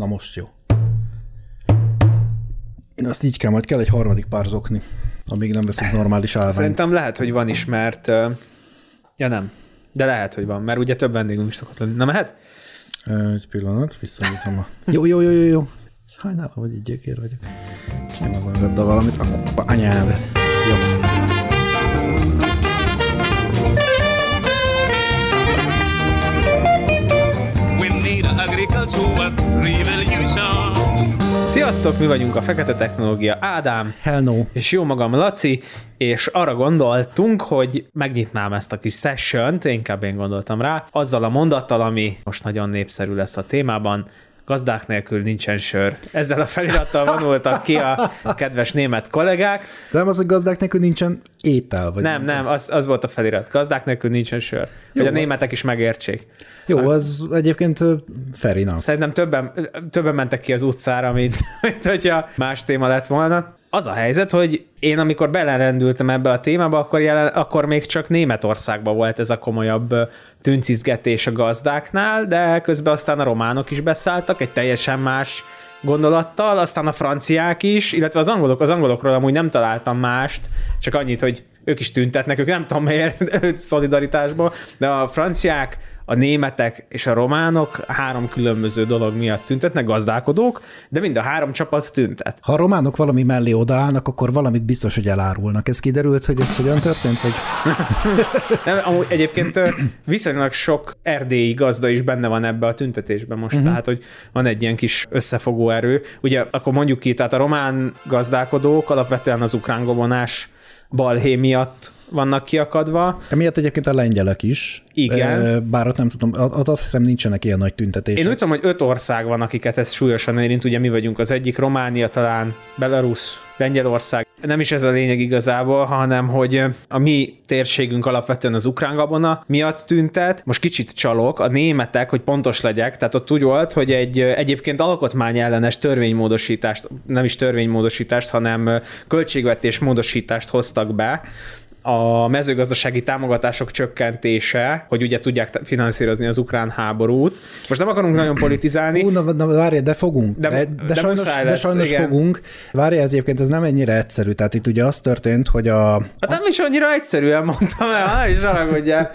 Na most jó. Azt így kell, majd kell egy harmadik pár zokni, amíg nem veszünk normális állványt. Szerintem lehet, hogy van is, mert... Ja nem, de lehet, hogy van, mert ugye több vendégünk is szokott lenni. Na mehet? Egy pillanat, visszanyitom a... Jó, jó, jó, jó, jó. Sajnálom, hogy így gyökér vagyok. Csinálom magaddal valamit, a kupa anyád. Jó. Sziasztok, mi vagyunk a Fekete Technológia Ádám, Hell no. és jó magam Laci, és arra gondoltunk, hogy megnyitnám ezt a kis sessiont, inkább én gondoltam rá, azzal a mondattal, ami most nagyon népszerű lesz a témában, gazdák nélkül nincsen sör. Ezzel a felirattal vonultak ki a kedves német kollégák. De nem az, hogy gazdák nélkül nincsen étel, vagy Nem, nem, az, az volt a felirat. Gazdák nélkül nincsen sör. Hogy a németek is megértsék. Jó, az egyébként enough. Szerintem többen, többen mentek ki az utcára, mint, mint hogyha más téma lett volna. Az a helyzet, hogy én amikor belerendültem ebbe a témába, akkor, jelen, akkor még csak Németországban volt ez a komolyabb ö, tüncizgetés a gazdáknál, de közben aztán a románok is beszálltak egy teljesen más gondolattal, aztán a franciák is, illetve az angolok, az angolokról amúgy nem találtam mást, csak annyit, hogy ők is tüntetnek, ők nem tudom miért szolidaritásból, de a franciák, a németek és a románok három különböző dolog miatt tüntetnek, gazdálkodók, de mind a három csapat tüntet. Ha a románok valami mellé odaállnak, akkor valamit biztos, hogy elárulnak. Ez kiderült, hogy ez hogyan történt? Vagy... Nem, amúgy egyébként viszonylag sok erdélyi gazda is benne van ebbe a tüntetésben most, uh-huh. tehát hogy van egy ilyen kis összefogó erő. Ugye akkor mondjuk ki, tehát a román gazdálkodók alapvetően az ukrán gobonás balhé miatt vannak kiakadva. Emiatt egyébként a lengyelek is. Igen. Bár ott nem tudom, ott azt hiszem nincsenek ilyen nagy tüntetések. Én úgy tudom, hogy öt ország van, akiket ez súlyosan érint, ugye mi vagyunk az egyik, Románia talán, Belarus, Lengyelország. Nem is ez a lényeg igazából, hanem hogy a mi térségünk alapvetően az ukrán gabona miatt tüntet. Most kicsit csalok, a németek, hogy pontos legyek, tehát ott úgy volt, hogy egy egyébként alkotmányellenes törvénymódosítást, nem is törvénymódosítást, hanem költségvetés módosítást hoztak be, a mezőgazdasági támogatások csökkentése, hogy ugye tudják finanszírozni az ukrán háborút. Most nem akarunk nagyon politizálni. Ú, na, na várj, de fogunk. De- De, de de, sajnos, muszáj de lesz, sajnos igen. fogunk. Várj, ez egyébként ez nem ennyire egyszerű. Tehát itt ugye az történt, hogy a, Hát nem is annyira egyszerűen mondtam el, ne is haragudjál.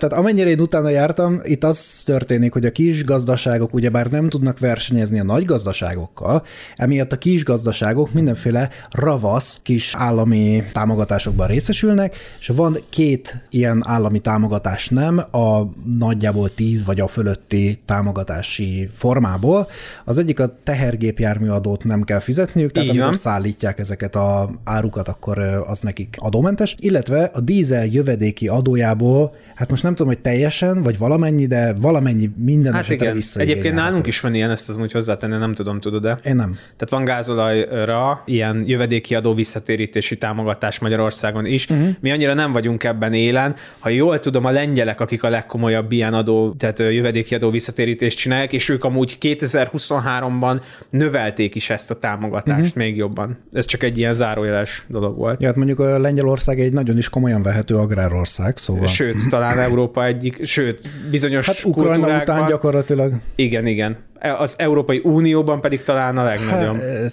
Tehát amennyire én utána jártam, itt az történik, hogy a kis gazdaságok ugyebár nem tudnak versenyezni a nagy gazdaságokkal, emiatt a kis gazdaságok mindenféle ravasz kis állami támogatásokban részesülnek, és van két ilyen állami támogatás nem a nagyjából 10 vagy a fölötti támogatási formából. Az egyik a tehergépjármű adót nem kell fizetniük, tehát Így amikor van. szállítják ezeket a árukat, akkor az nekik adómentes, illetve a dízel jövedéki adójából, hát most nem tudom, hogy teljesen, vagy valamennyi, de valamennyi minden Hát esetre igen. Egyébként nálunk is van ilyen, ezt az úgy hozzátenni, nem tudom, tudod-e? Én nem. Tehát van gázolajra ilyen jövedéki adó visszatérítési támogatás Magyarországon is. Uh-huh. Mi annyira nem vagyunk ebben élen. Ha jól tudom, a lengyelek, akik a legkomolyabb ilyen adó, tehát jövedéki adó visszatérítést csinálják, és ők amúgy 2023-ban növelték is ezt a támogatást uh-huh. még jobban. Ez csak egy ilyen zárójeles dolog volt. Ja, hát mondjuk a Lengyelország egy nagyon is komolyan vehető agrárország, szóval. Sőt, talán Európa egyik, sőt, bizonyos Hát Ukrajna kultúrákban, után gyakorlatilag. Igen, igen. Az Európai Unióban pedig talán a legnagyobb. Hát,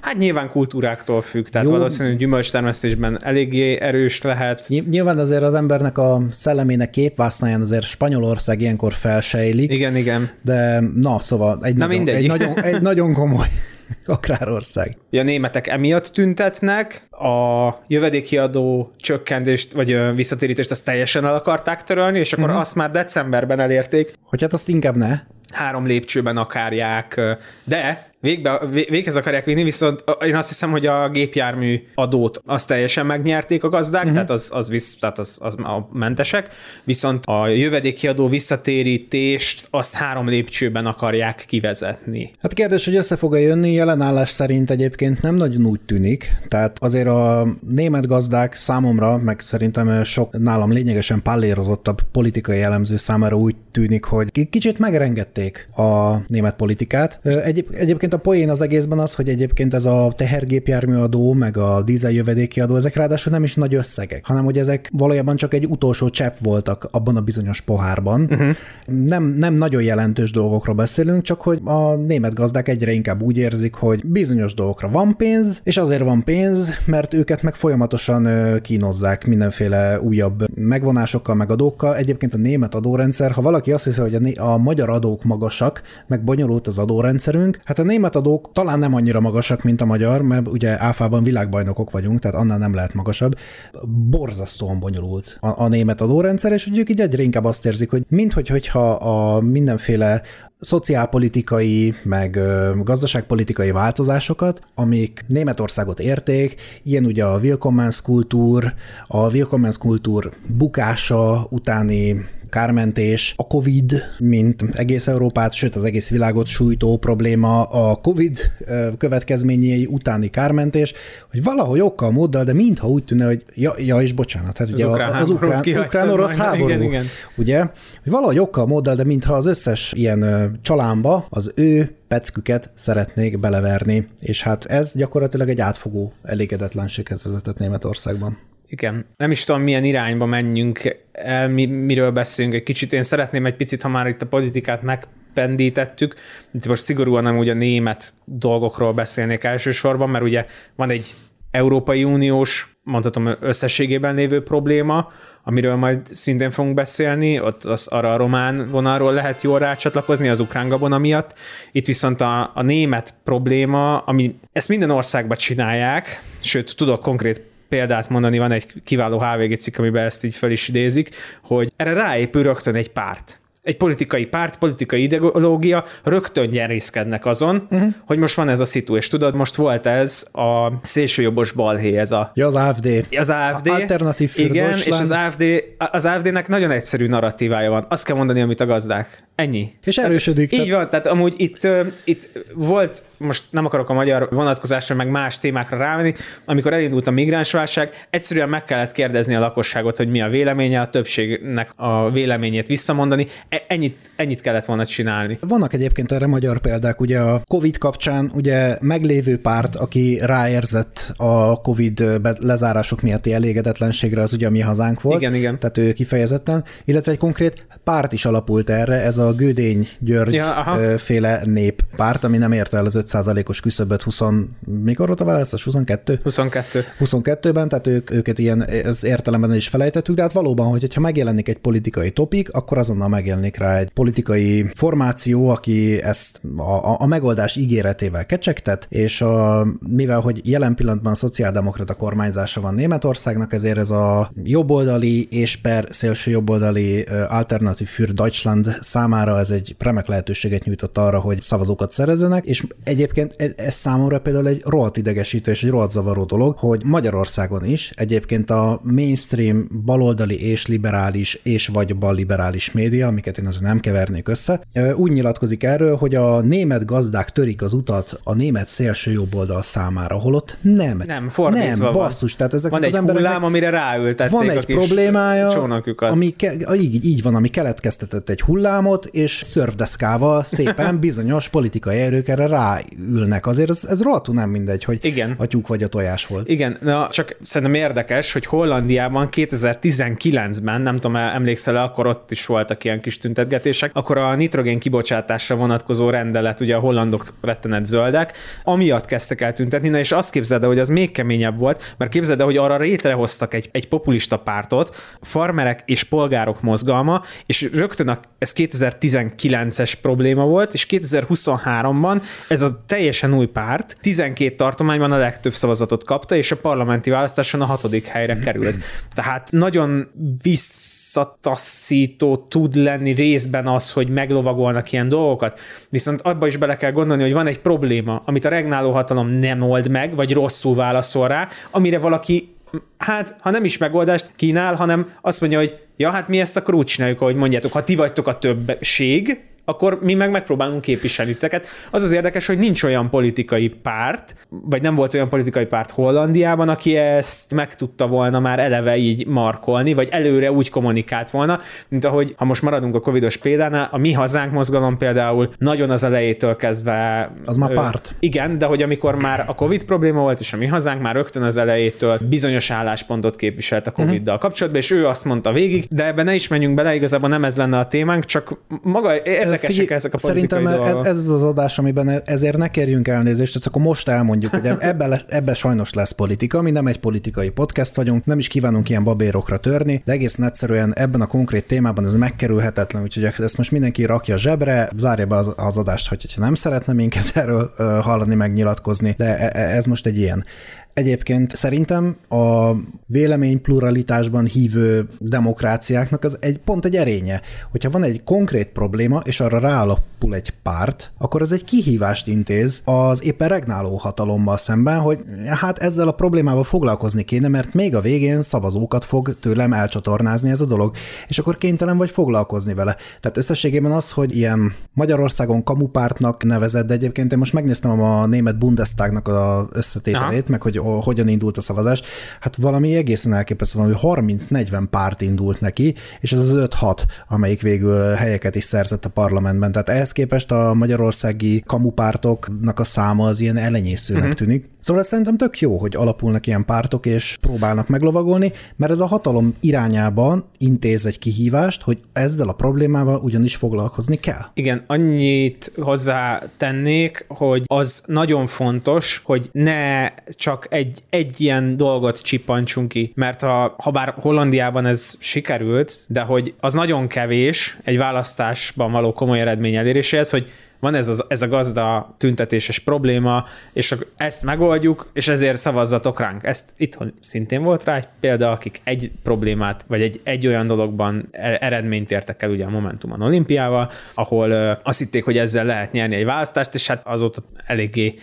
Hát nyilván kultúráktól függ, tehát Jó. Valószínűleg gyümölcstermesztésben eléggé erős lehet. Ny- Nyilván azért az embernek a szellemének képvásznáján azért Spanyolország ilyenkor felsejlik, Igen, igen. de na, szóval egy, Na nagyon, mindegy. egy, nagyon, egy nagyon komoly agrárország. A németek emiatt tüntetnek, a jövedéki adó csökkentést, vagy visszatérítést azt teljesen el akarták törölni, és akkor uh-huh. azt már decemberben elérték, Hogy hát azt inkább ne. három lépcsőben akarják, de végbe, vé- véghez akarják vinni, viszont én azt hiszem, hogy a gépjármű adót azt teljesen megnyerték a gazdák, uh-huh. tehát, az, az, visz, tehát az, az a mentesek, viszont a jövedéki adó visszatérítést azt három lépcsőben akarják kivezetni. Hát kérdés, hogy össze fog-e jönni, jelen állás szerint egyébként nem nagyon úgy tűnik. Tehát azért a német gazdák számomra, meg szerintem sok nálam lényegesen pallérozottabb politikai jellemző számára úgy tűnik, hogy kicsit megrengették a német politikát. Egyéb, egyébként egyébként a poén az egészben az, hogy egyébként ez a tehergépjárműadó, meg a dízeljövedéki adó, ezek ráadásul nem is nagy összegek, hanem hogy ezek valójában csak egy utolsó csepp voltak abban a bizonyos pohárban. Uh-huh. Nem, nem nagyon jelentős dolgokról beszélünk, csak hogy a német gazdák egyre inkább úgy érzik, hogy bizonyos dolgokra van pénz, és azért van pénz, mert őket meg folyamatosan kínozzák mindenféle újabb megvonásokkal, meg adókkal. Egyébként a német adórendszer, ha valaki azt hiszi, hogy a, a magyar adók magasak, meg bonyolult az adórendszerünk, hát a német adók talán nem annyira magasak, mint a magyar, mert ugye áfában világbajnokok vagyunk, tehát annál nem lehet magasabb. Borzasztóan bonyolult a, a német adórendszer, és ők így egyre inkább azt érzik, hogy minthogy, hogyha a mindenféle szociálpolitikai, meg gazdaságpolitikai változásokat, amik Németországot érték, ilyen ugye a Willkommenskultúr, a Willkommenskultúr bukása utáni kármentés, a COVID, mint egész Európát, sőt az egész világot sújtó probléma, a COVID következményei utáni kármentés, hogy valahogy okkal, móddal, de mintha úgy tűnne, hogy ja, ja és bocsánat, hát ugye az, ukrán, az ukrán, ukrán-orosz háború, igen, igen. ugye, hogy valahogy okkal, móddal, de mintha az összes ilyen csalámba az ő pecküket szeretnék beleverni, és hát ez gyakorlatilag egy átfogó elégedetlenséghez vezetett Németországban. Igen. Nem is tudom, milyen irányba menjünk el, mi, miről beszélünk egy kicsit. Én szeretném egy picit, ha már itt a politikát megpendítettük, itt most szigorúan nem ugye a német dolgokról beszélnék elsősorban, mert ugye van egy Európai Uniós, mondhatom összességében lévő probléma, amiről majd szintén fogunk beszélni, ott az, arra a román vonalról lehet jól rácsatlakozni az ukrán gabona miatt. Itt viszont a, a német probléma, ami ezt minden országban csinálják, sőt, tudok konkrét példát mondani, van egy kiváló HVG cikk, amiben ezt így fel is idézik, hogy erre ráépül rögtön egy párt egy politikai párt, politikai ideológia rögtön nyerészkednek azon, uh-huh. hogy most van ez a szitu, és tudod, most volt ez a szélsőjobbos balhé, ez a... Ja, az AFD. Az AFD. Alternatív Igen, és az AFD, az AFD-nek nagyon egyszerű narratívája van. Azt kell mondani, amit a gazdák. Ennyi. És erősödik. Tehát, így van, tehát amúgy itt, itt volt, most nem akarok a magyar vonatkozásra, meg más témákra rávenni, amikor elindult a migránsválság, egyszerűen meg kellett kérdezni a lakosságot, hogy mi a véleménye, a többségnek a véleményét visszamondani. Ennyit, ennyit kellett volna csinálni. Vannak egyébként erre magyar példák, ugye a COVID kapcsán ugye meglévő párt, aki ráérzett a COVID lezárások miatti elégedetlenségre, az ugye a mi hazánk volt. Igen, igen. Tehát ő kifejezetten, illetve egy konkrét párt is alapult erre, ez a Gödény György ja, aha. féle néppárt, ami nem érte el az 5%-os küszöböt 20, mikor volt a választás? 22? 22. 22-ben, tehát ők, őket ilyen az értelemben is felejtettük, de hát valóban, hogy ha megjelenik egy politikai topik, akkor azonnal megjelenik rá egy politikai formáció, aki ezt a, a megoldás ígéretével kecsegtet, és a, mivel, hogy jelen pillanatban a szociáldemokrata kormányzása van Németországnak, ezért ez a jobboldali és per szélső jobboldali alternatív für Deutschland számára ez egy remek lehetőséget nyújtott arra, hogy szavazókat szerezzenek, és egyébként ez, ez számomra például egy rohadt idegesítő és egy rohadt zavaró dolog, hogy Magyarországon is egyébként a mainstream baloldali és liberális és vagy balliberális média, amiket én azért nem kevernék össze, úgy nyilatkozik erről, hogy a német gazdák törik az utat a német szélső oldal számára, holott nem. Nem, fordítva nem, basszus, tehát ezek van az egy hullám, amire ráültették Van egy a kis problémája, csónakjukat. ami ke- így, így van, ami keletkeztetett egy hullámot, és szörfdeszkával szépen bizonyos politikai erők erre ráülnek. Azért ez, ez rohadtul nem mindegy, hogy Igen. a tyúk vagy a tojás volt. Igen, na, csak szerintem érdekes, hogy Hollandiában 2019-ben, nem tudom, emlékszel akkor ott is voltak ilyen kis tüntetgetések, akkor a nitrogén kibocsátásra vonatkozó rendelet, ugye a hollandok rettenet zöldek, amiatt kezdtek el tüntetni, na és azt képzeld hogy az még keményebb volt, mert képzeld hogy arra létrehoztak egy, egy populista pártot, farmerek és polgárok mozgalma, és rögtön a, ez 2019-es probléma volt, és 2023-ban ez a teljesen új párt 12 tartományban a legtöbb szavazatot kapta, és a parlamenti választáson a hatodik helyre került. Tehát nagyon visszataszító tud lenni részben az, hogy meglovagolnak ilyen dolgokat. Viszont abba is bele kell gondolni, hogy van egy probléma, amit a regnáló hatalom nem old meg, vagy rosszul válaszol rá, amire valaki hát, ha nem is megoldást kínál, hanem azt mondja, hogy ja, hát mi ezt akkor úgy csináljuk, ahogy mondjátok, ha ti vagytok a többség, akkor mi meg megpróbálunk képviselni titeket. Az az érdekes, hogy nincs olyan politikai párt, vagy nem volt olyan politikai párt Hollandiában, aki ezt meg tudta volna már eleve így markolni, vagy előre úgy kommunikált volna, mint ahogy, ha most maradunk a covidos példánál, a Mi Hazánk mozgalom például nagyon az elejétől kezdve... Az már párt. Igen, de hogy amikor már a covid probléma volt, és a Mi Hazánk már rögtön az elejétől bizonyos álláspontot képviselt a Covid-dal kapcsolatban, és ő azt mondta végig, de ebben ne is menjünk bele, igazából nem ez lenne a témánk, csak maga érdekesek Figyelj, ezek a Szerintem ez, ez az adás, amiben ezért ne kérjünk elnézést, csak akkor most elmondjuk, hogy ebben ebbe sajnos lesz politika, mi nem egy politikai podcast vagyunk, nem is kívánunk ilyen babérokra törni, de egészen egyszerűen ebben a konkrét témában ez megkerülhetetlen, úgyhogy ezt most mindenki rakja zsebre, zárja be az, az adást, hogyha nem szeretne minket erről hallani, megnyilatkozni, de e- e- ez most egy ilyen. Egyébként szerintem a vélemény pluralitásban hívő demokráciáknak az egy pont egy erénye. Hogyha van egy konkrét probléma, és arra ráalapul egy párt, akkor ez egy kihívást intéz az éppen regnáló hatalommal szemben, hogy hát ezzel a problémával foglalkozni kéne, mert még a végén szavazókat fog tőlem elcsatornázni ez a dolog, és akkor kénytelen vagy foglalkozni vele. Tehát összességében az, hogy ilyen Magyarországon kamupártnak nevezett, de egyébként én most megnéztem a német Bundestagnak a összetételét, meg hogy o- hogyan indult a szavazás, hát valami egészen elképesztő, valami 30-40 párt indult neki, és ez az 5-6, amelyik végül helyeket is szerzett a parlamentben. Tehát ehhez képest a magyarországi kamupártoknak a száma az ilyen elenyészőnek uh-huh. tűnik. Szóval szerintem tök jó, hogy alapulnak ilyen pártok, és próbálnak meglovagolni, mert ez a hatalom irányában intéz egy kihívást, hogy ezzel a problémával ugyanis foglalkozni kell. Igen, annyit hozzá tennék, hogy az nagyon fontos, hogy ne csak egy, egy ilyen dolgot csippantsunk ki, mert ha, ha bár Hollandiában ez sikerült, de hogy az nagyon kevés egy választásban való komoly eredmény eléréséhez, hogy van ez, az, ez a gazda tüntetéses probléma, és ezt megoldjuk, és ezért szavazzatok ránk. Ezt itthon szintén volt rá egy példa, akik egy problémát, vagy egy, egy olyan dologban e- eredményt értek el ugye a Momentumon olimpiával, ahol azt hitték, hogy ezzel lehet nyerni egy választást, és hát azóta eléggé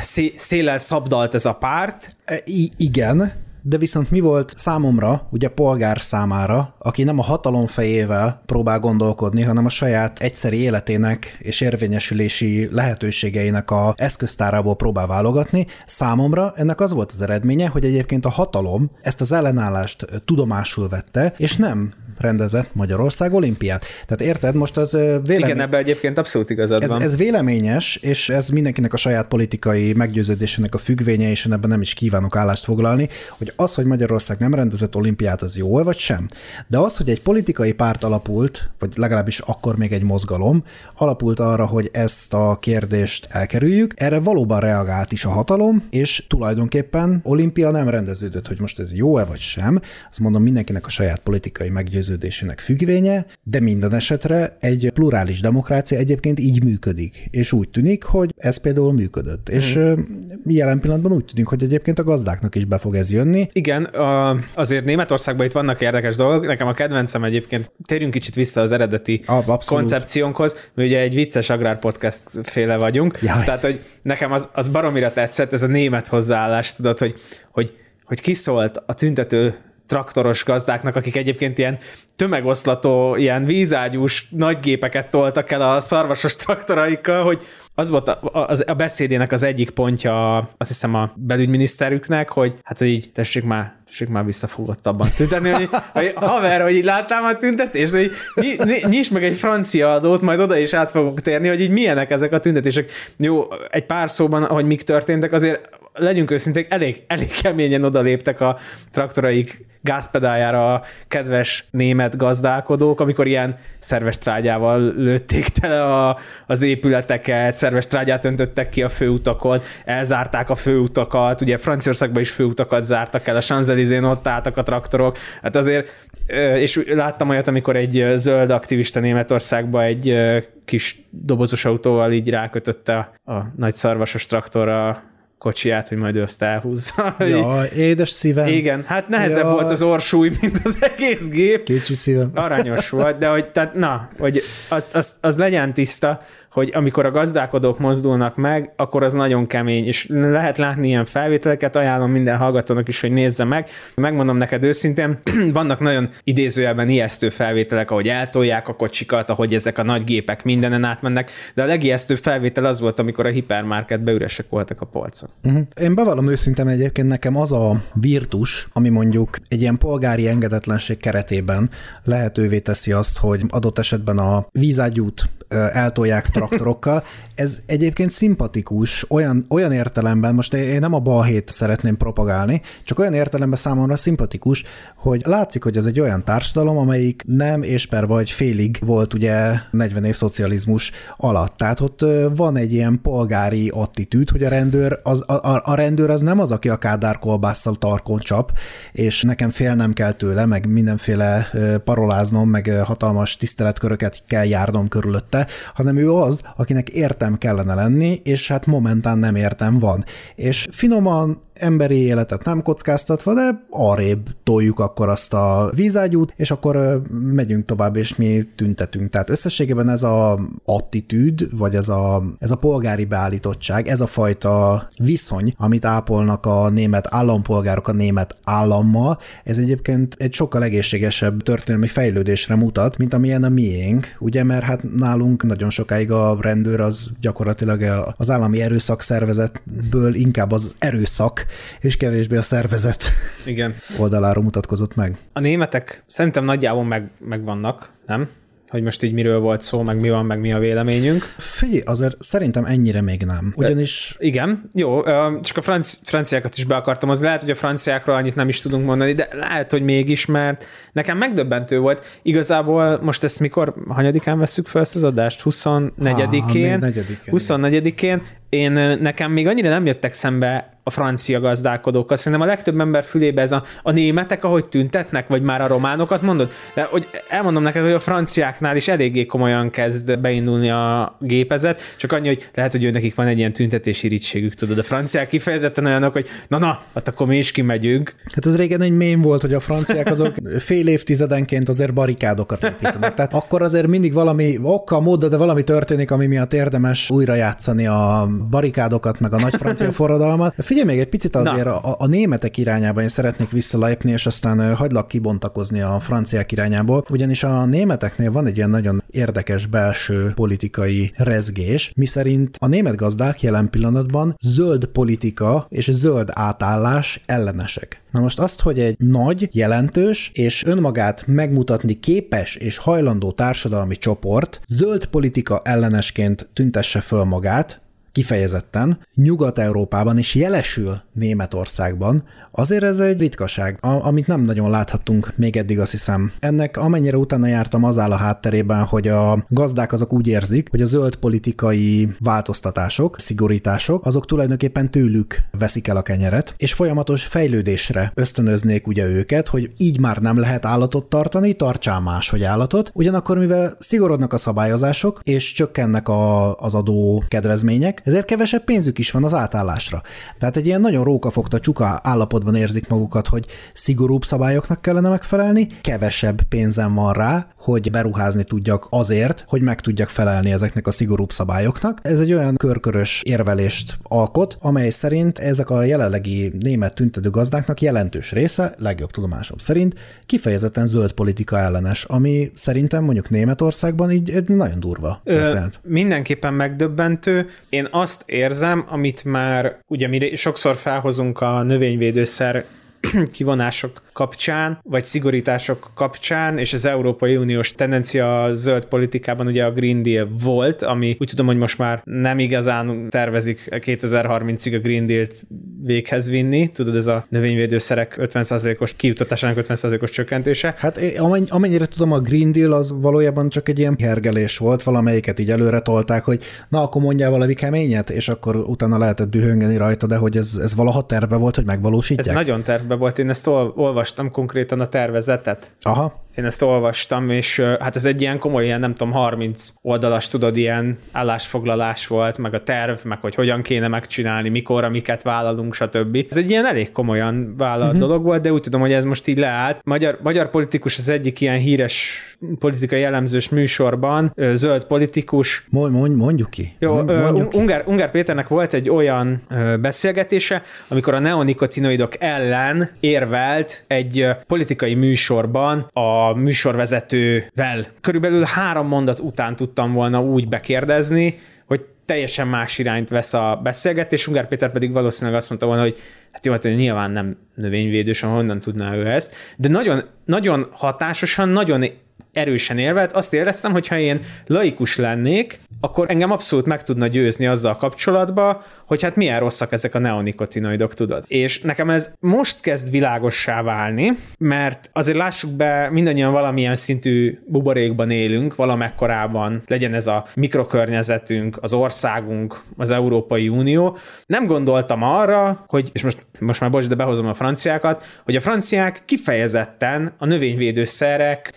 szé- széllel szabdalt ez a párt, E, I- igen, de viszont mi volt számomra, ugye polgár számára, aki nem a hatalom fejével próbál gondolkodni, hanem a saját egyszeri életének és érvényesülési lehetőségeinek a eszköztárából próbál válogatni, számomra ennek az volt az eredménye, hogy egyébként a hatalom ezt az ellenállást tudomásul vette, és nem rendezett Magyarország olimpiát. Tehát érted, most az vélemény... Igen, ebben egyébként abszolút igazad Ez, van. ez véleményes, és ez mindenkinek a saját politikai meggyőződésének a függvénye, és én ebben nem is kívánok állást foglalni, hogy az, hogy Magyarország nem rendezett olimpiát, az jó vagy sem. De az, hogy egy politikai párt alapult, vagy legalábbis akkor még egy mozgalom, alapult arra, hogy ezt a kérdést elkerüljük, erre valóban reagált is a hatalom, és tulajdonképpen olimpia nem rendeződött, hogy most ez jó-e vagy sem, azt mondom mindenkinek a saját politikai meggyőződésének függvénye, de minden esetre egy plurális demokrácia egyébként így működik, és úgy tűnik, hogy ez például működött. És ö, jelen pillanatban úgy tűnik, hogy egyébként a gazdáknak is be fog ez jönni. Igen, a, azért Németországban itt vannak érdekes dolgok. Nekem a kedvencem egyébként, térjünk kicsit vissza az eredeti abszolút. koncepciónkhoz, mi ugye egy vicces agrárpodcast féle vagyunk, Jaj. tehát hogy nekem az, az baromira tetszett, ez a német hozzáállás, tudod, hogy, hogy, hogy kiszólt a tüntető traktoros gazdáknak, akik egyébként ilyen tömegoszlató, ilyen vízágyús nagygépeket toltak el a szarvasos traktoraikkal, hogy az volt a, a, a beszédének az egyik pontja, azt hiszem a belügyminiszterüknek, hogy hát, hogy így tessék már, tessék már visszafogottabban tüntetni, hogy, hogy haver, hogy így láttam a tüntetést, hogy ny, ny, nyisd meg egy francia adót, majd oda is át fogok térni, hogy így milyenek ezek a tüntetések. Jó, egy pár szóban, hogy mik történtek, azért legyünk őszinték, elég, elég keményen odaléptek a traktoraik gázpedájára a kedves német gazdálkodók, amikor ilyen szerves trágyával lőtték tele a, az épületeket, szerves trágyát öntöttek ki a főutakon, elzárták a főutakat, ugye Franciaországban is főutakat zártak el, a Champs-Élysées-n ott álltak a traktorok, hát azért, és láttam olyat, amikor egy zöld aktivista Németországba egy kis dobozos autóval így rákötötte a nagy szarvasos traktorra kocsiját, hogy majd ő azt elhúzza. Ja, édes szívem. Igen, hát nehezebb Ja. volt az orsúly, mint az egész gép. Kicsi szívem. Aranyos volt, de hogy, tehát, na, hogy az, az, az legyen tiszta, hogy amikor a gazdálkodók mozdulnak meg, akkor az nagyon kemény, és lehet látni ilyen felvételeket, ajánlom minden hallgatónak is, hogy nézze meg. Megmondom neked őszintén, vannak nagyon idézőjelben ijesztő felvételek, ahogy eltolják a kocsikat, ahogy ezek a nagy gépek mindenen átmennek, de a legijesztő felvétel az volt, amikor a hipermarketbe üresek voltak a polcok. Uh-huh. Én bevallom őszintén egyébként nekem az a virtus, ami mondjuk egy ilyen polgári engedetlenség keretében lehetővé teszi azt, hogy adott esetben a vízágyút eltolják traktorokkal. Ez egyébként szimpatikus, olyan, olyan értelemben, most én nem a balhét szeretném propagálni, csak olyan értelemben számomra szimpatikus, hogy látszik, hogy ez egy olyan társadalom, amelyik nem és per vagy félig volt ugye 40 év szocializmus alatt. Tehát ott van egy ilyen polgári attitűd, hogy a rendőr az, a, a rendőr az nem az, aki a kádár kolbásszal tarkon csap, és nekem félnem kell tőle, meg mindenféle paroláznom, meg hatalmas tiszteletköröket kell járnom körülötte, hanem ő az, akinek értem kellene lenni, és hát momentán nem értem van. És finoman emberi életet nem kockáztatva, de arrébb toljuk akkor azt a vízágyút, és akkor megyünk tovább, és mi tüntetünk. Tehát összességében ez a attitűd, vagy ez a, ez a polgári beállítottság, ez a fajta viszony, amit ápolnak a német állampolgárok a német állammal, ez egyébként egy sokkal egészségesebb történelmi fejlődésre mutat, mint amilyen a miénk, ugye, mert hát nálunk nagyon sokáig a rendőr az gyakorlatilag az állami erőszak szervezetből inkább az erőszak és kevésbé a szervezet Igen. oldaláról mutatkozott meg. A németek szerintem nagyjából meg, megvannak, nem? Hogy most így miről volt szó, meg mi van, meg mi a véleményünk. Figyelj, azért szerintem ennyire még nem. Ugyanis... De, igen, jó, csak a franci, franciákat is be akartam, az lehet, hogy a franciákról annyit nem is tudunk mondani, de lehet, hogy mégis, mert nekem megdöbbentő volt. Igazából most ezt mikor, hanyadikán veszük fel ezt az adást? 24-én? 24-én. Én nekem még annyira nem jöttek szembe a francia gazdálkodókkal. Szerintem a legtöbb ember fülébe ez a, a németek, ahogy tüntetnek, vagy már a románokat mondod? De hogy elmondom neked, hogy a franciáknál is eléggé komolyan kezd beindulni a gépezet, csak annyi, hogy lehet, hogy nekik van egy ilyen tüntetési ritségük, tudod. A franciák kifejezetten olyanok, hogy na na, hát akkor mi is kimegyünk. Hát ez régen egy mém volt, hogy a franciák azok fél évtizedenként azért barikádokat építenek. Tehát akkor azért mindig valami okkal, módon, de valami történik, ami miatt érdemes újra játszani a barikádokat, meg a nagy francia forradalmat. Figyelj még egy picit azért a, a németek irányába én szeretnék visszalépni, és aztán hagylak kibontakozni a franciák irányából, ugyanis a németeknél van egy ilyen nagyon érdekes belső politikai rezgés, miszerint a német gazdák jelen pillanatban zöld politika és zöld átállás ellenesek. Na most azt, hogy egy nagy, jelentős és önmagát megmutatni képes és hajlandó társadalmi csoport zöld politika ellenesként tüntesse föl magát, kifejezetten Nyugat-Európában is jelesül Németországban, azért ez egy ritkaság, amit nem nagyon láthattunk még eddig, azt hiszem. Ennek amennyire utána jártam, az áll a hátterében, hogy a gazdák azok úgy érzik, hogy a zöld politikai változtatások, szigorítások, azok tulajdonképpen tőlük veszik el a kenyeret, és folyamatos fejlődésre ösztönöznék ugye őket, hogy így már nem lehet állatot tartani, tartsál máshogy állatot. Ugyanakkor, mivel szigorodnak a szabályozások, és csökkennek a, az adó kedvezmények, ezért kevesebb pénzük is van az átállásra. Tehát egy ilyen nagyon rókafogta csuka állapotban érzik magukat, hogy szigorúbb szabályoknak kellene megfelelni, kevesebb pénzem van rá, hogy beruházni tudjak azért, hogy meg tudjak felelni ezeknek a szigorúbb szabályoknak. Ez egy olyan körkörös érvelést alkot, amely szerint ezek a jelenlegi német tüntető gazdáknak jelentős része, legjobb tudomásom szerint, kifejezetten zöld politika ellenes, ami szerintem mondjuk Németországban így nagyon durva. Ö, mindenképpen megdöbbentő. Én azt érzem, amit már ugye mi sokszor felhozunk a növényvédőszer kivonások kapcsán, vagy szigorítások kapcsán, és az Európai Uniós tendencia a zöld politikában ugye a Green Deal volt, ami úgy tudom, hogy most már nem igazán tervezik 2030-ig a Green Deal-t véghez vinni. Tudod, ez a növényvédőszerek 50%-os kiutatásának 50%-os csökkentése. Hát amennyire tudom, a Green Deal az valójában csak egy ilyen hergelés volt, valamelyiket így előre tolták, hogy na, akkor mondjál valami keményet, és akkor utána lehetett dühöngeni rajta, de hogy ez, ez valaha terve volt, hogy megvalósítják? Ez nagyon terve tervben volt, én ezt ol- olvastam konkrétan a tervezetet. Aha, Én ezt olvastam, és hát ez egy ilyen komoly, ilyen nem tudom, 30 oldalas, tudod, ilyen állásfoglalás volt, meg a terv, meg hogy hogyan kéne megcsinálni, mikor, amiket vállalunk, stb. Ez egy ilyen elég komolyan vállalt uh-huh. dolog volt, de úgy tudom, hogy ez most így leállt. Magyar, magyar politikus az egyik ilyen híres politikai jellemzős műsorban, zöld politikus, mondj, mondj, mondjuk ki. jó, mondjuk ki. Ungár, Ungár Péternek volt egy olyan beszélgetése, amikor a neonikotinoidok ellen érvelt egy politikai műsorban a műsorvezetővel. Körülbelül három mondat után tudtam volna úgy bekérdezni, hogy teljesen más irányt vesz a beszélgetés, Ungár Péter pedig valószínűleg azt mondta volna, hogy hát jó, hát nyilván nem növényvédős, honnan tudná ő ezt, de nagyon, nagyon hatásosan, nagyon erősen érvelt, azt éreztem, hogy ha én laikus lennék, akkor engem abszolút meg tudna győzni azzal kapcsolatba, hogy hát milyen rosszak ezek a neonikotinoidok, tudod. És nekem ez most kezd világossá válni, mert azért lássuk be, mindannyian valamilyen szintű buborékban élünk, valamekkorában, legyen ez a mikrokörnyezetünk, az országunk, az Európai Unió. Nem gondoltam arra, hogy, és most, most már bocs, de behozom a franciákat, hogy a franciák kifejezetten a növényvédőszerek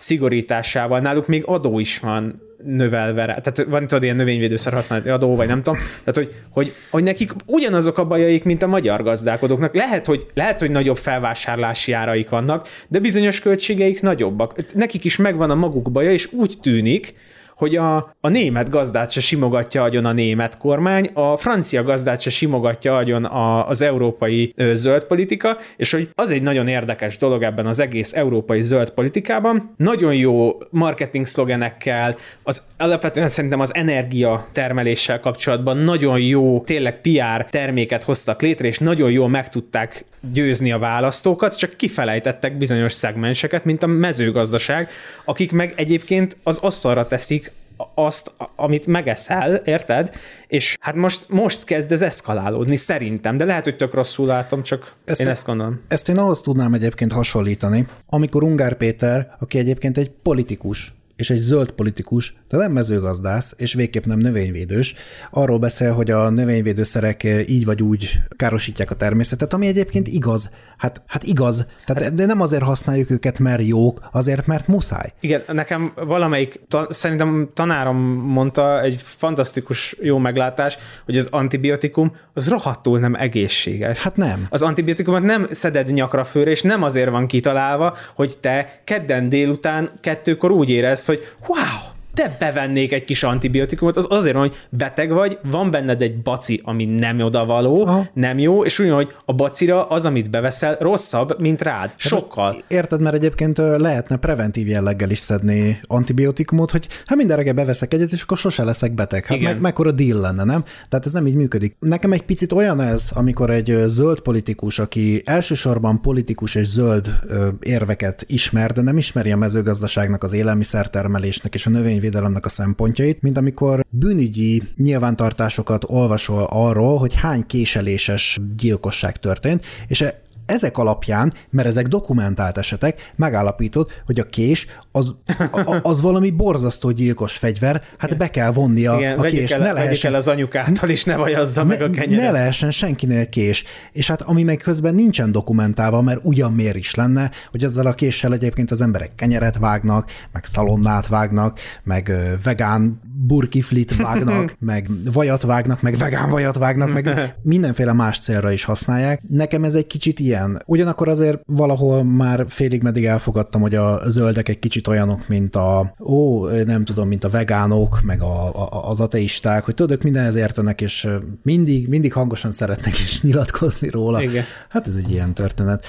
szigorításával, náluk még adó is van növelve rá. Tehát van tudod ilyen növényvédőszer használati adó, vagy nem tudom. Tehát, hogy, hogy, hogy nekik ugyanazok a bajaik, mint a magyar gazdálkodóknak. Lehet, hogy, lehet, hogy nagyobb felvásárlási áraik vannak, de bizonyos költségeik nagyobbak. Nekik is megvan a maguk baja, és úgy tűnik, hogy a, a német gazdát se simogatja agyon a német kormány, a francia gazdát se simogatja agyon a, az európai ö, zöld politika, és hogy az egy nagyon érdekes dolog ebben az egész európai zöld politikában. Nagyon jó marketing szlogenekkel, az alapvetően szerintem az energia termeléssel kapcsolatban nagyon jó, tényleg PR terméket hoztak létre, és nagyon jól meg tudták győzni a választókat, csak kifelejtettek bizonyos szegmenseket, mint a mezőgazdaság, akik meg egyébként az asztalra teszik azt, amit megeszel, érted? És hát most, most kezd ez eszkalálódni, szerintem, de lehet, hogy tök rosszul látom, csak Ezt én te- ezt gondolom. Ezt én ahhoz tudnám egyébként hasonlítani, amikor Ungár Péter, aki egyébként egy politikus, és egy zöld politikus, de nem mezőgazdász, és végképp nem növényvédős, arról beszél, hogy a növényvédőszerek így vagy úgy károsítják a természetet, ami egyébként igaz. Hát, hát igaz. Tehát, hát, de nem azért használjuk őket, mert jók, azért, mert muszáj. Igen, nekem valamelyik, ta, szerintem tanárom mondta egy fantasztikus jó meglátás, hogy az antibiotikum az rohadtul nem egészséges. Hát nem. Az antibiotikumot nem szeded nyakra főre, és nem azért van kitalálva, hogy te kedden délután kettőkor úgy érezd, hogy wow, te bevennék egy kis antibiotikumot, az azért van, hogy beteg vagy, van benned egy baci, ami nem odavaló, Aha. nem jó, és úgy, hogy a bacira az, amit beveszel, rosszabb, mint rád. Sokkal. Érted, mert egyébként lehetne preventív jelleggel is szedni antibiotikumot, hogy hát minden reggel beveszek egyet, és akkor sose leszek beteg. Hát Igen. meg, mekkora deal lenne, nem? Tehát ez nem így működik. Nekem egy picit olyan ez, amikor egy zöld politikus, aki elsősorban politikus és zöld érveket ismer, de nem ismeri a mezőgazdaságnak, az élelmiszertermelésnek és a növényvédelemnek a szempontjait, mint amikor bűnügyi nyilvántartásokat olvasol arról, hogy hány késeléses gyilkosság történt, és e- ezek alapján, mert ezek dokumentált esetek, megállapítod, hogy a kés az, a- az valami borzasztó gyilkos fegyver, hát be kell vonni a, Igen, a kés. el, ne lehessen, el az anyukától, és ne vajazza meg a kenyeret. ne lehessen senkinél kés. És hát ami meg közben nincsen dokumentálva, mert ugyan miért is lenne, hogy ezzel a késsel egyébként az emberek kenyeret vágnak, meg szalonnát vágnak, meg vegán burkiflit vágnak, meg vajat vágnak, meg vegán vajat vágnak, meg mindenféle más célra is használják. Nekem ez egy kicsit ilyen. Ugyanakkor azért valahol már félig meddig elfogadtam, hogy a zöldek egy kicsit olyanok, mint a, ó, nem tudom, mint a vegánok, meg a, a, az ateisták, hogy tudod, ők mindenhez értenek, és mindig, mindig hangosan szeretnek is nyilatkozni róla. Igen. Hát ez egy ilyen történet.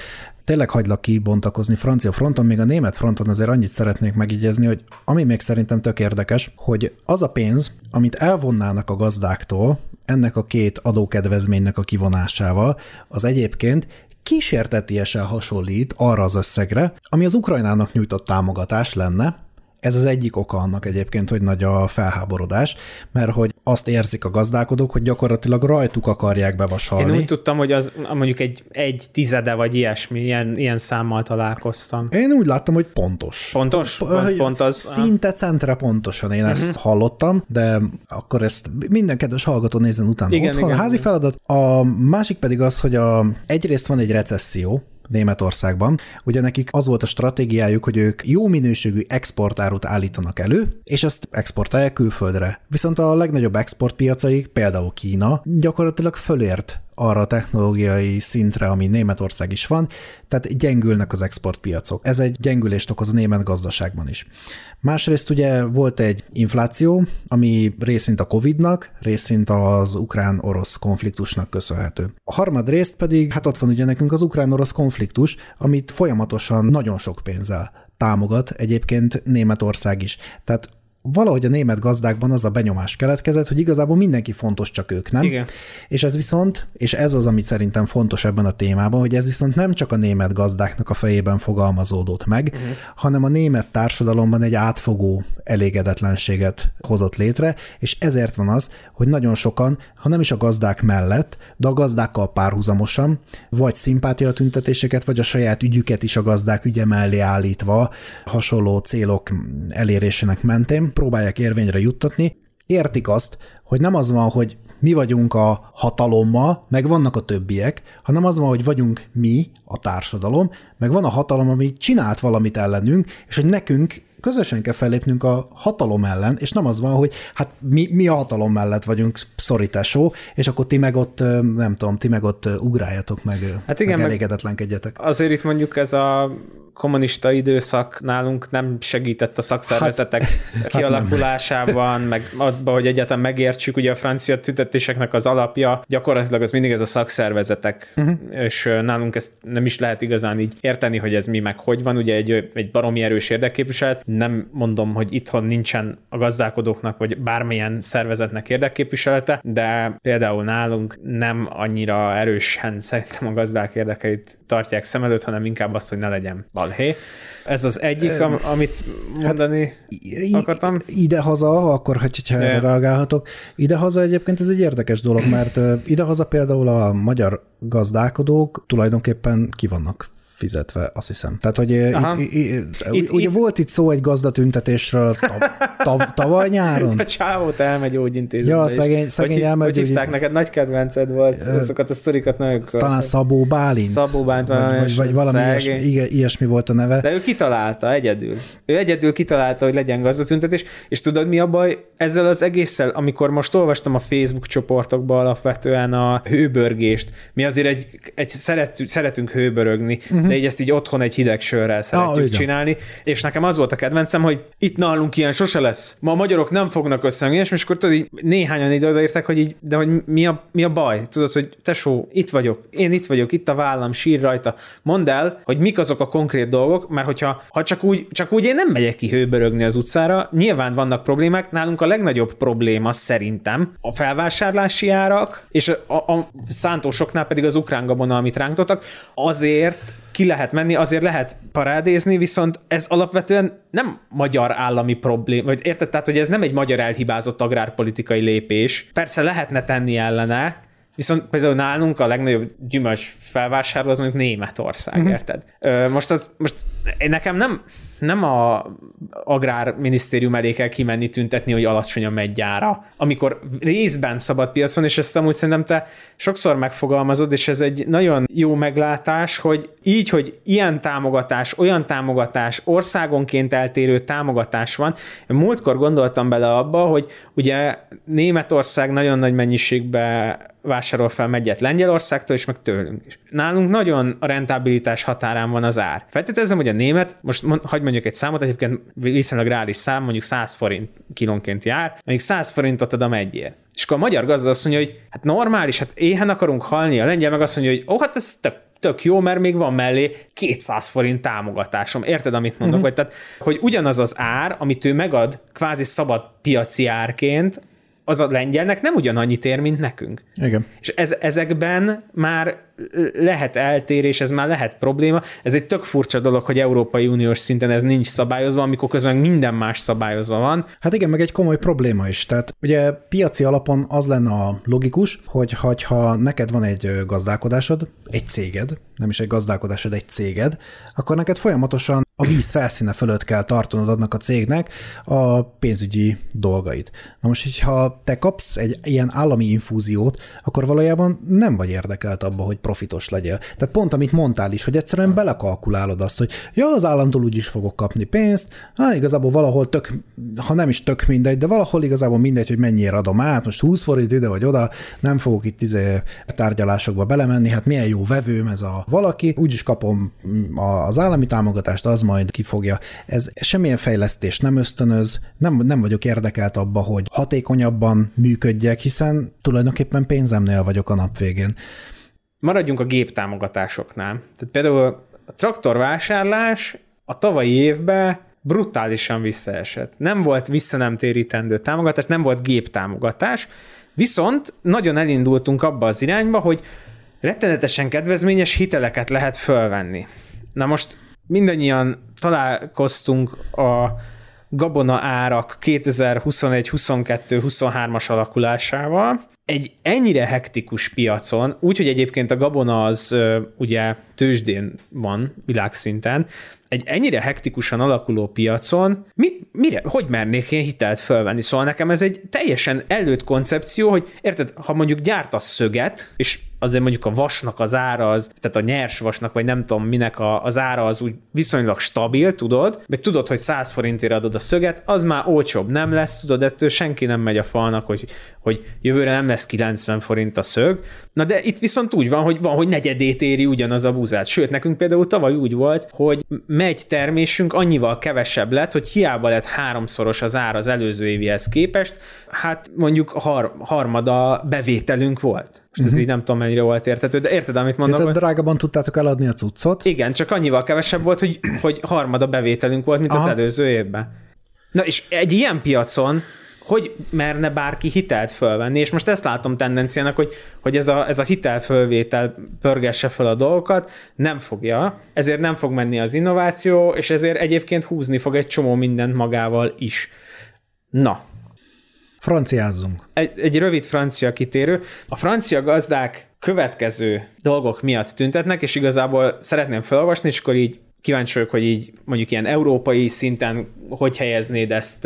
Tényleg hagylak kibontakozni francia fronton, még a német fronton azért annyit szeretnék megígézni, hogy ami még szerintem tök érdekes, hogy az a pénz, amit elvonnának a gazdáktól, ennek a két adókedvezménynek a kivonásával, az egyébként kísértetiesen hasonlít arra az összegre, ami az Ukrajnának nyújtott támogatás lenne, ez az egyik oka annak egyébként, hogy nagy a felháborodás, mert hogy azt érzik a gazdálkodók, hogy gyakorlatilag rajtuk akarják bevasalni. Én úgy tudtam, hogy az mondjuk egy, egy tizede vagy ilyesmi, ilyen, ilyen számmal találkoztam. Én úgy láttam, hogy pontos. Pontos? Pont, pont az. Szinte centre pontosan én Mhm. ezt hallottam, de akkor ezt minden kedves hallgató nézzen utána Igen, otthon. igen, a házi igen. feladat. A másik pedig az, hogy a, egyrészt van egy recesszió, Németországban. Ugye nekik az volt a stratégiájuk, hogy ők jó minőségű exportárut állítanak elő, és azt exportálják külföldre. Viszont a legnagyobb exportpiacaik, például Kína, gyakorlatilag fölért arra a technológiai szintre, ami Németország is van, tehát gyengülnek az exportpiacok. Ez egy gyengülést okoz a német gazdaságban is. Másrészt ugye volt egy infláció, ami részint a Covid-nak, részint az ukrán-orosz konfliktusnak köszönhető. A harmadrészt pedig, hát ott van ugye nekünk az ukrán-orosz konfliktus, amit folyamatosan nagyon sok pénzzel támogat egyébként Németország is. Tehát valahogy a német gazdákban az a benyomás keletkezett, hogy igazából mindenki fontos, csak ők nem. Igen. És ez viszont, és ez az, amit szerintem fontos ebben a témában, hogy ez viszont nem csak a német gazdáknak a fejében fogalmazódott meg, uh-huh. hanem a német társadalomban egy átfogó elégedetlenséget hozott létre, és ezért van az, hogy nagyon sokan, ha nem is a gazdák mellett, de a gazdákkal párhuzamosan, vagy szimpátia tüntetéseket, vagy a saját ügyüket is a gazdák ügye mellé állítva hasonló célok elérésének mentén próbálják érvényre juttatni, értik azt, hogy nem az van, hogy mi vagyunk a hatalommal, meg vannak a többiek, hanem az van, hogy vagyunk mi, a társadalom, meg van a hatalom, ami csinált valamit ellenünk, és hogy nekünk közösen kell fellépnünk a hatalom ellen, és nem az van, hogy hát mi, mi a hatalom mellett vagyunk szorításó, és akkor ti meg ott, nem tudom, ti meg ott ugráljatok meg, Hát igen, meg elégedetlenkedjetek. Azért itt mondjuk ez a kommunista időszak nálunk nem segített a szakszervezetek hát, kialakulásában, meg abban, hogy egyetem megértsük, ugye a francia tüntetéseknek az alapja gyakorlatilag az mindig ez a szakszervezetek, uh-huh. és nálunk ezt nem is lehet igazán így érteni, hogy ez mi meg hogy van, ugye egy, egy baromi erős érdekképviselet, nem mondom, hogy itthon nincsen a gazdálkodóknak, vagy bármilyen szervezetnek érdekképviselete, de például nálunk nem annyira erősen szerintem a gazdák érdekeit tartják szem előtt, hanem inkább azt, hogy ne legyen balhé. Ez az egyik, am- amit mondani I- akartam. Idehaza, akkor, hogy- hogyha erre reagálhatok, idehaza egyébként ez egy érdekes dolog, mert idehaza például a magyar gazdálkodók tulajdonképpen ki vannak fizetve, azt hiszem. Tehát, hogy ö, Aha. itt, itt, ugye itt- volt itt szó egy gazdatüntetésről tav, tav, tavaly nyáron? A csávót elmegy gyógyintézetbe. Ja, szegény- szegény hogy, elmegy Hogy hívták neked? Nagy kedvenced volt. Azokat a sztorikat nagyon Talán Szabó Bálint. Szabó Bálint, vagy, valami vagy, vagy valami ilyesmi, igen, ilyesmi volt a neve. De ő kitalálta egyedül. Ő egyedül kitalálta, hogy legyen gazdatüntetés, és tudod mi a baj ezzel az egésszel, amikor most olvastam a Facebook csoportokba alapvetően a hőbörgést, mi azért egy, egy szeret, szeretünk hőbörögni, uh-huh. De így ezt így otthon egy hideg sörrel szeretjük igen. csinálni, és nekem az volt a kedvencem, hogy itt nálunk ilyen sose lesz. Ma a magyarok nem fognak összeengni, és akkor tudod, így néhányan ide odaértek, hogy így, de hogy mi a, mi a baj? Tudod, hogy tesó, itt vagyok, én itt vagyok, itt a vállam, sír rajta. Mondd el, hogy mik azok a konkrét dolgok, mert hogyha ha csak, úgy, csak úgy én nem megyek ki hőbörögni az utcára, nyilván vannak problémák, nálunk a legnagyobb probléma szerintem a felvásárlási árak, és a, a, szántósoknál pedig az ukrán gabona, amit ránk toltak, azért ki lehet menni, azért lehet parádézni, viszont ez alapvetően nem magyar állami probléma, vagy érted, tehát, hogy ez nem egy magyar elhibázott agrárpolitikai lépés. Persze lehetne tenni ellene, Viszont például nálunk a legnagyobb gyümölcs felvásárló az mondjuk Németország, uh-huh. érted? Ö, most, az, most nekem nem, nem a agrárminisztérium elé kell kimenni tüntetni, hogy alacsony a meggyára, amikor részben szabad piac van, és ezt amúgy szerintem te sokszor megfogalmazod, és ez egy nagyon jó meglátás, hogy így, hogy ilyen támogatás, olyan támogatás, országonként eltérő támogatás van. Múltkor gondoltam bele abba, hogy ugye Németország nagyon nagy mennyiségbe vásárol fel megyet Lengyelországtól, és meg tőlünk is. Nálunk nagyon a rentabilitás határán van az ár. Feltételezem, hogy a német, most mond, hagyd mondjuk egy számot, egyébként viszonylag reális szám, mondjuk 100 forint kilónként jár, mondjuk 100 forintot ad a megyért. És akkor a magyar gazda azt mondja, hogy hát normális, hát éhen akarunk halni, a lengyel meg azt mondja, hogy ó, oh, hát ez tök tök jó, mert még van mellé 200 forint támogatásom. Érted, amit mondok? Uh-huh. Vagy tehát, hogy ugyanaz az ár, amit ő megad kvázi szabad piaci árként, az a lengyelnek nem ugyanannyit ér, mint nekünk. Igen. És ez, ezekben már lehet eltérés, ez már lehet probléma. Ez egy tök furcsa dolog, hogy Európai Uniós szinten ez nincs szabályozva, amikor közben minden más szabályozva van. Hát igen, meg egy komoly probléma is. Tehát ugye piaci alapon az lenne a logikus, hogy ha neked van egy gazdálkodásod, egy céged, nem is egy gazdálkodásod, egy céged, akkor neked folyamatosan a víz felszíne fölött kell tartanod annak a cégnek a pénzügyi dolgait. Na most, hogyha te kapsz egy ilyen állami infúziót, akkor valójában nem vagy érdekelt abba, hogy profitos legyél. Tehát pont, amit mondtál is, hogy egyszerűen belekalkulálod azt, hogy ja, az államtól úgyis fogok kapni pénzt, hát igazából valahol tök, ha nem is tök mindegy, de valahol igazából mindegy, hogy mennyire adom át, most 20 forint ide vagy oda, nem fogok itt izé tárgyalásokba belemenni, hát milyen jó vevőm ez a valaki, úgyis kapom az állami támogatást, az majd kifogja. Ez semmilyen fejlesztés nem ösztönöz, nem, nem vagyok érdekelt abba, hogy hatékonyabban működjek, hiszen tulajdonképpen pénzemnél vagyok a nap végén. Maradjunk a géptámogatásoknál. Tehát például a traktorvásárlás a tavalyi évben brutálisan visszaesett. Nem volt visszanemtérítendő támogatás, nem volt géptámogatás, viszont nagyon elindultunk abba az irányba, hogy rettenetesen kedvezményes hiteleket lehet fölvenni. Na most mindannyian találkoztunk a gabona árak 2021, 22, 23-as alakulásával. Egy ennyire hektikus piacon, úgyhogy egyébként a gabona az ugye tőzsdén van világszinten, egy ennyire hektikusan alakuló piacon, mi, mire, hogy mernék én hitelt fölvenni? Szóval nekem ez egy teljesen előtt koncepció, hogy érted, ha mondjuk gyártasz szöget, és azért mondjuk a vasnak az ára az, tehát a nyers vasnak, vagy nem tudom minek a, az ára az úgy viszonylag stabil, tudod, vagy tudod, hogy 100 forintért adod a szöget, az már olcsóbb nem lesz, tudod, ettől senki nem megy a falnak, hogy, hogy jövőre nem lesz 90 forint a szög. Na de itt viszont úgy van, hogy van, hogy negyedét éri ugyanaz a búzát. Sőt, nekünk például tavaly úgy volt, hogy megy termésünk annyival kevesebb lett, hogy hiába lett háromszoros az ár az előző évihez képest, hát mondjuk har- harmada bevételünk volt. Most ez uh-huh. így nem tudom, mennyire volt értető, de érted, amit mondok? Tehát drágabban tudtátok eladni a cuccot? Igen, csak annyival kevesebb volt, hogy, hogy harmada bevételünk volt, mint Aha. az előző évben. Na és egy ilyen piacon hogy merne bárki hitelt fölvenni, és most ezt látom tendenciának, hogy, hogy ez, a, ez a hitelfölvétel pörgesse fel a dolgokat, nem fogja, ezért nem fog menni az innováció, és ezért egyébként húzni fog egy csomó mindent magával is. Na, Franciázzunk. Egy, egy rövid francia kitérő. A francia gazdák következő dolgok miatt tüntetnek, és igazából szeretném felolvasni, és akkor így kíváncsi vagyok, hogy így mondjuk ilyen európai szinten hogy helyeznéd ezt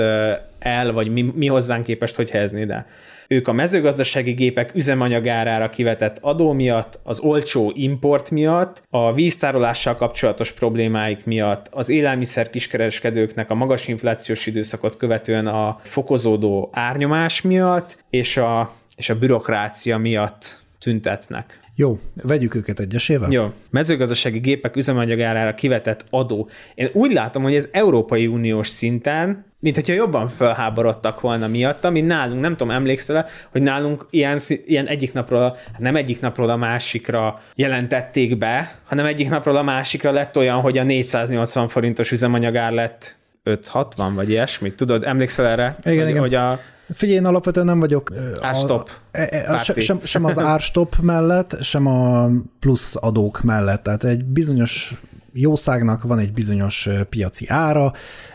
el, vagy mi, mi hozzánk képest hogy helyeznéd el. Ők a mezőgazdasági gépek üzemanyagárára kivetett adó miatt, az olcsó import miatt, a víztárolással kapcsolatos problémáik miatt, az élelmiszer kiskereskedőknek a magas inflációs időszakot követően a fokozódó árnyomás miatt, és a, és a bürokrácia miatt tüntetnek. Jó, vegyük őket egyesével. Jó, mezőgazdasági gépek üzemanyagárára kivetett adó. Én úgy látom, hogy ez Európai Uniós szinten, mint hogyha jobban felháborodtak volna miatta, mint nálunk, nem tudom, emlékszel hogy nálunk ilyen, ilyen egyik napról, nem egyik napról a másikra jelentették be, hanem egyik napról a másikra lett olyan, hogy a 480 forintos üzemanyagár lett 560 vagy ilyesmi. Tudod, emlékszel erre? Igen, hogy, igen. hogy a Figyelj, én alapvetően nem vagyok... Árstop. A, a, sem, sem az árstop mellett, sem a plusz adók mellett. Tehát egy bizonyos jószágnak van egy bizonyos piaci ára.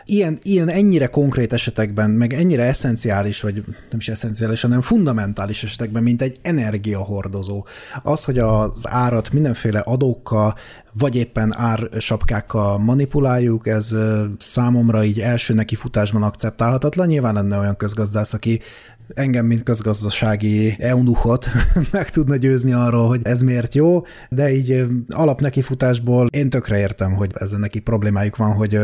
Ilyen, ilyen ennyire konkrét esetekben, meg ennyire eszenciális, vagy nem is eszenciális, hanem fundamentális esetekben, mint egy energiahordozó. Az, hogy az árat mindenféle adókkal, vagy éppen ársapkákkal manipuláljuk, ez számomra így első nekifutásban akceptálhatatlan. Nyilván lenne olyan közgazdász, aki engem, mint közgazdasági eunuchot meg tudna győzni arról, hogy ez miért jó, de így alap nekifutásból én tökre értem, hogy ezzel neki problémájuk van, hogy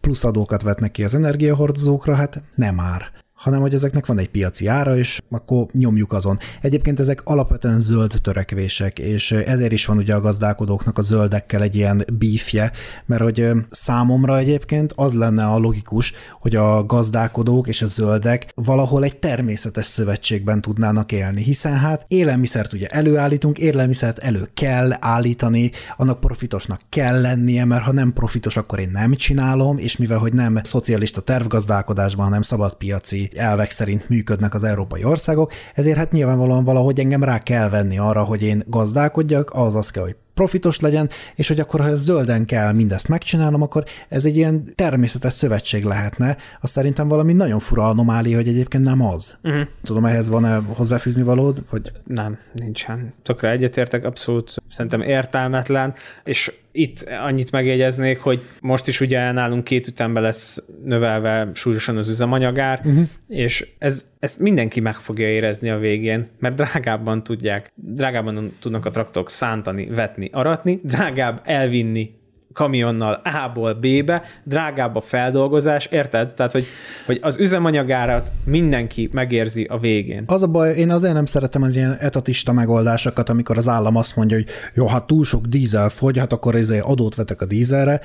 plusz adókat vetnek ki az energiahordozókra, hát nem már hanem hogy ezeknek van egy piaci ára, és akkor nyomjuk azon. Egyébként ezek alapvetően zöld törekvések, és ezért is van ugye a gazdálkodóknak a zöldekkel egy ilyen bífje, mert hogy számomra egyébként az lenne a logikus, hogy a gazdálkodók és a zöldek valahol egy természetes szövetségben tudnának élni, hiszen hát élelmiszert ugye előállítunk, élelmiszert elő kell állítani, annak profitosnak kell lennie, mert ha nem profitos, akkor én nem csinálom, és mivel hogy nem szocialista tervgazdálkodásban, hanem szabadpiaci elvek szerint működnek az európai országok, ezért hát nyilvánvalóan valahogy engem rá kell venni arra, hogy én gazdálkodjak, az az kell, hogy profitos legyen, és hogy akkor, ha ez zölden kell mindezt megcsinálnom, akkor ez egy ilyen természetes szövetség lehetne. Azt szerintem valami nagyon fura anomália, hogy egyébként nem az. Uh-huh. Tudom, ehhez van-e hozzáfűzni valód? Vagy? Nem, nincsen. Tökre egyetértek, abszolút szerintem értelmetlen, és Itt annyit megjegyeznék, hogy most is ugye nálunk két ütemben lesz növelve súlyosan az üzemanyagár, uh-huh. és ez, ezt mindenki meg fogja érezni a végén, mert drágábban tudják, drágábban tudnak a traktorok szántani, vetni, aratni, drágább elvinni kamionnal A-ból B-be, drágább a feldolgozás, érted? Tehát, hogy, hogy az üzemanyagárat mindenki megérzi a végén. Az a baj, én azért nem szeretem az ilyen etatista megoldásokat, amikor az állam azt mondja, hogy jó, hát túl sok dízel fogy, hát akkor ezért adót vetek a dízelre,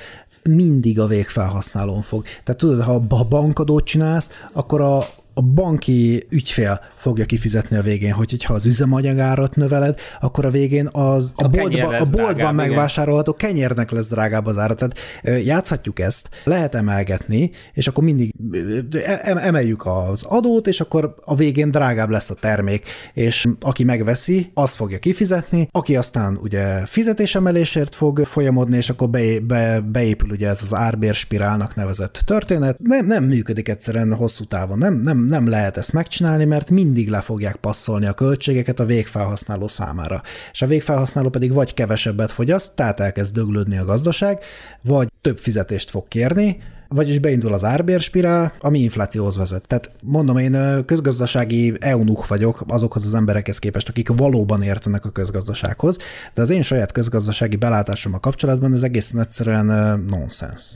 mindig a végfelhasználón fog. Tehát tudod, ha bankadót csinálsz, akkor a, a banki ügyfél fogja kifizetni a végén, hogy ha az üzemanyagárat növeled, akkor a végén az a, a, boltba, a boltban drágább, megvásárolható igen. kenyérnek lesz drágább az ára. Tehát játszhatjuk ezt, lehet emelgetni, és akkor mindig e, emeljük az adót, és akkor a végén drágább lesz a termék, és aki megveszi, az fogja kifizetni, aki aztán ugye fizetésemelésért fog folyamodni, és akkor be, be, beépül ugye ez az árbérspirálnak nevezett történet. Nem, nem működik egyszerűen hosszú távon, nem, nem nem lehet ezt megcsinálni, mert mindig le fogják passzolni a költségeket a végfelhasználó számára. És a végfelhasználó pedig vagy kevesebbet fogyaszt, tehát elkezd döglődni a gazdaság, vagy több fizetést fog kérni, vagyis beindul az árbérspirál, ami inflációhoz vezet. Tehát mondom, én közgazdasági eunuch vagyok azokhoz az emberekhez képest, akik valóban értenek a közgazdasághoz, de az én saját közgazdasági belátásom a kapcsolatban ez egészen egyszerűen nonsens.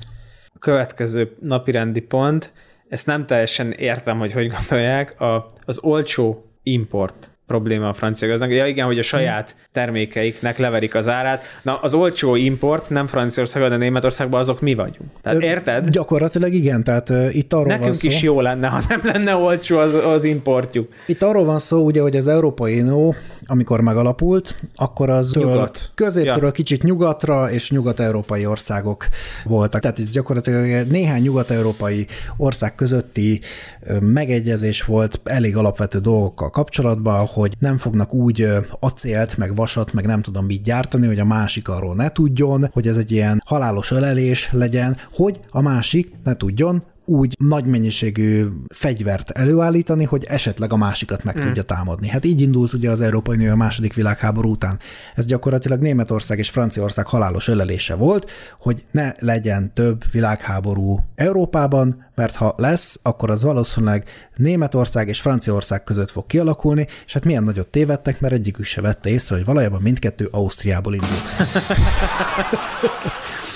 Következő napirendi pont, ezt nem teljesen értem, hogy hogy gondolják, a, az olcsó import probléma a francia gazdag. Ja igen, hogy a saját termékeiknek leverik az árát. Na, az olcsó import nem Franciaországban, de Németországban azok mi vagyunk. Tehát érted? Gyakorlatilag igen, tehát uh, itt arról Nekünk van szó. is jó lenne, ha nem lenne olcsó az, az importjuk. Itt arról van szó, ugye, hogy az Európai Unió, amikor megalapult, akkor az Nyugat. középről ja. kicsit nyugatra és nyugat-európai országok voltak. Tehát ez gyakorlatilag néhány nyugat-európai ország közötti megegyezés volt elég alapvető dolgokkal kapcsolatban, hogy nem fognak úgy acélt, meg vasat, meg nem tudom mit gyártani, hogy a másik arról ne tudjon, hogy ez egy ilyen halálos ölelés legyen, hogy a másik ne tudjon úgy nagy mennyiségű fegyvert előállítani, hogy esetleg a másikat meg mm. tudja támadni. Hát így indult ugye az Európai Unió a második világháború után. Ez gyakorlatilag Németország és Franciaország halálos ölelése volt, hogy ne legyen több világháború Európában, mert ha lesz, akkor az valószínűleg Németország és Franciaország között fog kialakulni, és hát milyen nagyot tévedtek, mert egyikük se vette észre, hogy valójában mindkettő Ausztriából indult.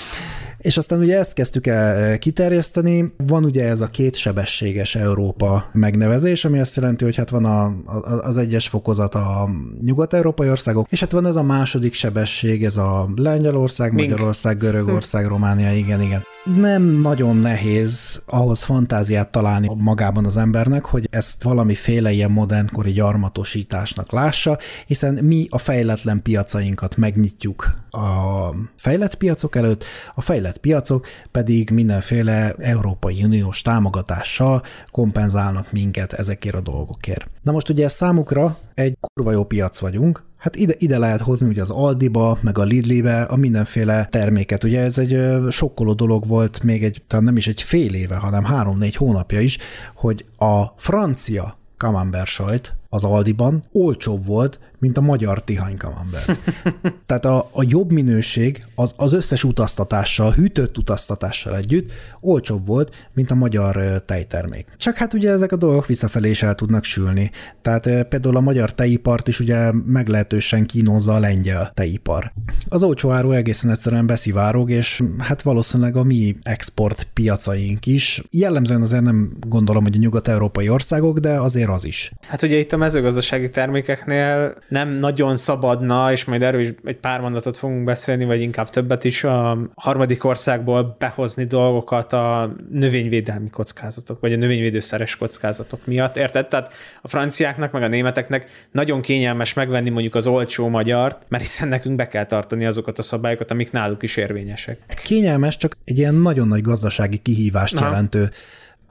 És aztán ugye ezt kezdtük el eh, kiterjeszteni. Van ugye ez a kétsebességes Európa megnevezés, ami azt jelenti, hogy hát van a, a, az egyes fokozat a nyugat-európai országok, és hát van ez a második sebesség, ez a Lengyelország, Mink. Magyarország, Görögország, Románia, igen, igen. Nem nagyon nehéz ahhoz fantáziát találni magában az embernek, hogy ezt valamiféle ilyen modernkori gyarmatosításnak lássa, hiszen mi a fejletlen piacainkat megnyitjuk a fejlett piacok előtt, a fejlett fejlett piacok pedig mindenféle Európai Uniós támogatással kompenzálnak minket ezekért a dolgokért. Na most ugye számukra egy kurva jó piac vagyunk, Hát ide, ide lehet hozni ugye az Aldiba, meg a Lidlibe a mindenféle terméket. Ugye ez egy sokkoló dolog volt még egy, talán nem is egy fél éve, hanem három-négy hónapja is, hogy a francia camembert sajt az Aldiban olcsóbb volt, mint a magyar tihany camembert. Tehát a, a jobb minőség az, az összes utaztatással, hűtött utaztatással együtt olcsóbb volt, mint a magyar tejtermék. Csak hát ugye ezek a dolgok visszafelé is el tudnak sülni. Tehát például a magyar tejipart is ugye meglehetősen kínozza a lengyel tejipar. Az olcsó áru egészen egyszerűen beszivárog, és hát valószínűleg a mi export piacaink is. Jellemzően azért nem gondolom, hogy a nyugat-európai országok, de azért az is. Hát ugye itt a mezőgazdasági termékeknél nem nagyon szabadna, és majd erről is egy pár mondatot fogunk beszélni, vagy inkább többet is, a harmadik országból behozni dolgokat a növényvédelmi kockázatok, vagy a növényvédőszeres kockázatok miatt, érted? Tehát a franciáknak, meg a németeknek nagyon kényelmes megvenni mondjuk az olcsó magyart, mert hiszen nekünk be kell tartani azokat a szabályokat, amik náluk is érvényesek. Kényelmes, csak egy ilyen nagyon nagy gazdasági kihívást Aha. jelentő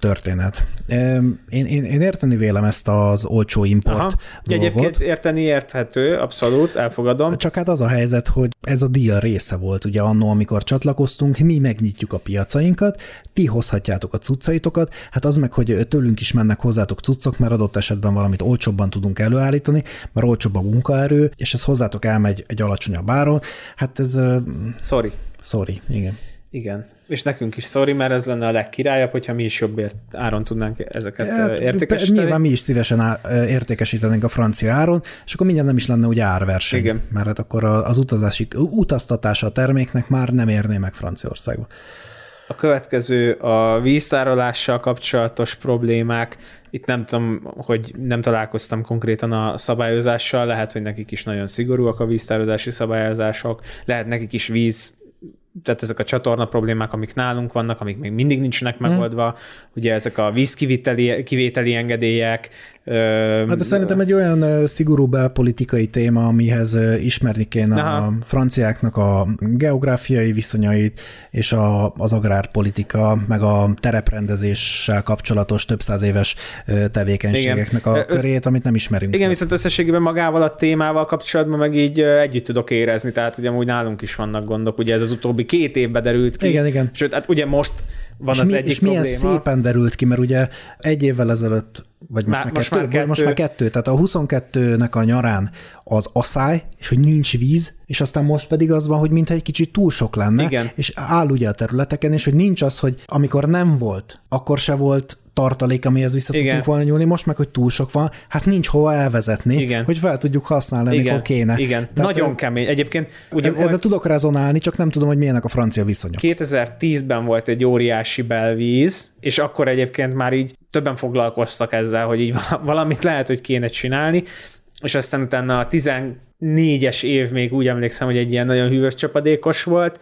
történet. Én, én, én érteni vélem ezt az olcsó import Aha. dolgot. Egyébként érteni érthető, abszolút, elfogadom. Csak hát az a helyzet, hogy ez a díja része volt ugye annó, amikor csatlakoztunk, mi megnyitjuk a piacainkat, ti hozhatjátok a cuccaitokat, hát az meg, hogy tőlünk is mennek hozzátok cuccok, mert adott esetben valamit olcsóbban tudunk előállítani, mert olcsóbb a munkaerő, és ez hozzátok elmegy egy alacsonyabb áron, hát ez... Sorry Sorry, igen. Igen. És nekünk is sorry, mert ez lenne a legkirályabb, hogyha mi is jobb ért, áron tudnánk ezeket hát, értékesíteni. Nyilván mi is szívesen á, értékesítenénk a francia áron, és akkor mindjárt nem is lenne ugye árverseny. Igen. Mert hát akkor az utazási, utaztatása a terméknek már nem érné meg Franciaországba. A következő a víztárolással kapcsolatos problémák. Itt nem tudom, hogy nem találkoztam konkrétan a szabályozással, lehet, hogy nekik is nagyon szigorúak a víztározási szabályozások, lehet nekik is víz tehát ezek a csatorna problémák, amik nálunk vannak, amik még mindig nincsenek hmm. megoldva, ugye ezek a vízkivételi kivételi engedélyek. Hát de szerintem egy olyan szigorú belpolitikai téma, amihez ismerni kéne Aha. a franciáknak a geográfiai viszonyait, és a, az agrárpolitika, meg a tereprendezéssel kapcsolatos több száz éves tevékenységeknek igen. a körét, amit nem ismerünk. Igen, viszont összességében magával a témával kapcsolatban meg így együtt tudok érezni, tehát ugye amúgy nálunk is vannak gondok, ugye ez az utóbbi utóbbi két évben derült ki. Igen, igen. Sőt, hát ugye most van és az mi, egyik és milyen probléma. szépen derült ki, mert ugye egy évvel ezelőtt, vagy most, már, most már, már kettő, kettő. most már kettő, tehát a 22-nek a nyarán az asszály, és hogy nincs víz, és aztán most pedig az van, hogy mintha egy kicsit túl sok lenne, Igen. és áll ugye a területeken, és hogy nincs az, hogy amikor nem volt, akkor se volt tartalék, amihez vissza Igen. tudtunk volna nyúlni, most meg, hogy túl sok van, hát nincs hova elvezetni, Igen. hogy fel tudjuk használni, Igen, amikor kéne. igen. Tehát, nagyon ö, kemény. Egyébként ugye ez, volt, ezzel tudok rezonálni, csak nem tudom, hogy milyenek a francia viszonyok. 2010-ben volt egy óriási belvíz, és akkor egyébként már így többen foglalkoztak ezzel, hogy így valamit lehet, hogy kéne csinálni, és aztán utána a 14-es év még úgy emlékszem, hogy egy ilyen nagyon hűvös csapadékos volt,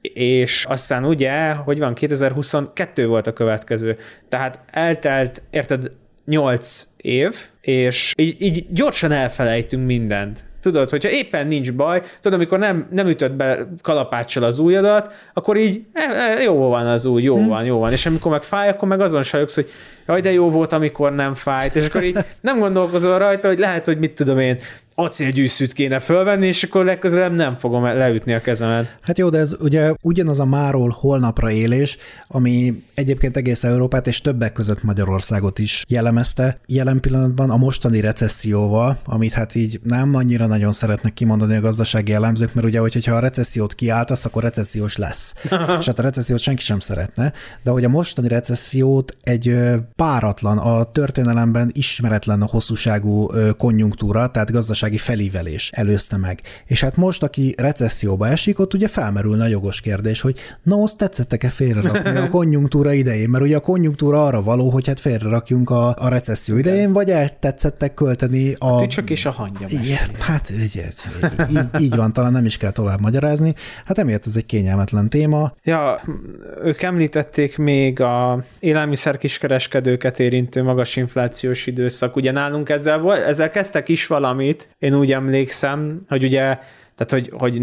és aztán ugye, hogy van, 2022 volt a következő. Tehát eltelt, érted, 8 év, és így, így gyorsan elfelejtünk mindent. Tudod, hogyha éppen nincs baj, tudod, amikor nem, nem ütött be kalapáccsal az ujjadat, akkor így e, e, jó van az új, jó hmm. van, jó van. És amikor meg fáj, akkor meg azon sajogsz, hogy jaj, de jó volt, amikor nem fájt. És akkor így nem gondolkozol rajta, hogy lehet, hogy mit tudom én, acélgyűszűt kéne fölvenni, és akkor legközelebb nem fogom leütni a kezemet. Hát jó, de ez ugye ugyanaz a máról holnapra élés, ami egyébként egész Európát és többek között Magyarországot is jellemezte. Jelen pillanatban a mostani recesszióval, amit hát így nem annyira nagyon szeretnek kimondani a gazdasági elemzők, mert ugye, hogyha a recessziót kiáltasz, akkor recessziós lesz. és hát a recessziót senki sem szeretne, de hogy a mostani recessziót egy páratlan, a történelemben ismeretlen a hosszúságú konjunktúra, tehát gazdasági felívelés előzte meg. És hát most, aki recesszióba esik, ott ugye felmerülne a jogos kérdés, hogy na, azt tetszettek-e félrerakni a konjunktúra idején, mert ugye a konjunktúra arra való, hogy hát félrerakjunk a, a recesszió idején, vagy eltetszettek költeni a... A tücsök és a hangya. Igen, hát így, így, így van, talán nem is kell tovább magyarázni. Hát emiatt ez egy kényelmetlen téma. Ja, ők említették még a élelmiszer kiskereskedőket érintő magas inflációs időszak. Ugye nálunk ezzel, volt, ezzel kezdtek is valamit, én úgy emlékszem, hogy ugye tehát, hogy, hogy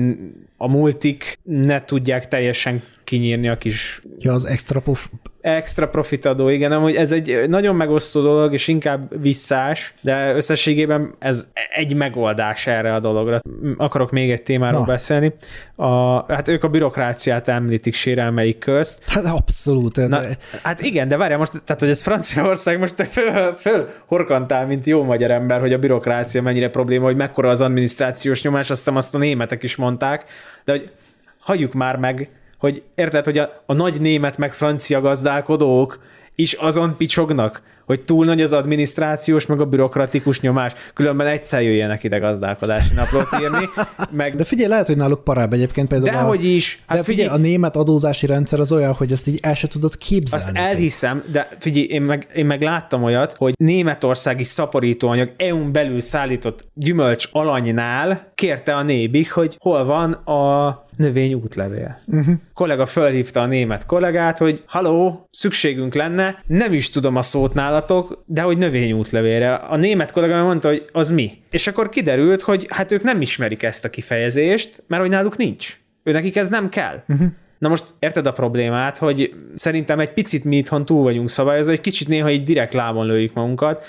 a multik ne tudják teljesen kinyírni a kis Ja, az extra pof... extra profitadó, igen, amúgy ez egy nagyon megosztó dolog, és inkább visszás, de összességében ez egy megoldás erre a dologra. Akarok még egy témáról Na. beszélni. A, hát ők a bürokráciát említik sérelmeik közt. Hát abszolút. Na, de- hát igen, de várjál most, tehát hogy ez Franciaország, most te föl, föl horkantál, mint jó magyar ember, hogy a bürokrácia mennyire probléma, hogy mekkora az adminisztrációs nyomás, aztán azt a németek is mondták, de hogy hagyjuk már meg, hogy érted, hogy a, a nagy német meg francia gazdálkodók is azon picsognak, hogy túl nagy az adminisztrációs, meg a bürokratikus nyomás, különben egyszer jöjjenek ide gazdálkodási naplót írni, meg De figyelj, lehet, hogy náluk parább egyébként például. a, dehogy is. Hát de figyelj, a német adózási rendszer az olyan, hogy ezt így el se tudod képzelni. Azt elhiszem, de figyelj, én meg, én meg láttam olyat, hogy németországi szaporítóanyag EU-n belül szállított gyümölcs alanynál kérte a nébik, hogy hol van a növény útlevél. Uh-huh. Kollega fölhívta a német kollégát, hogy haló, szükségünk lenne, nem is tudom a szót nálatok, de hogy növény útlevélre. A német kollega mondta, hogy az mi. És akkor kiderült, hogy hát ők nem ismerik ezt a kifejezést, mert hogy náluk nincs. Ő nekik ez nem kell. Uh-huh. Na most érted a problémát, hogy szerintem egy picit mi itthon túl vagyunk szabályozva, egy kicsit néha így direkt lábon lőjük magunkat.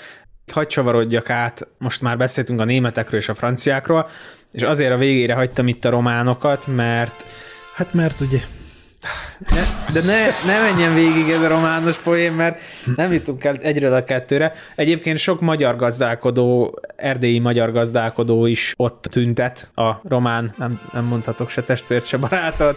Hagy csavarodjak át, most már beszéltünk a németekről és a franciákról, és azért a végére hagytam itt a románokat, mert Hát mert ugye ne, de ne, ne menjen végig ez a romános poén, mert nem jutunk el egyről a kettőre. Egyébként sok magyar gazdálkodó, erdélyi magyar gazdálkodó is ott tüntet a román, nem, nem mondhatok se testvért, se barátot,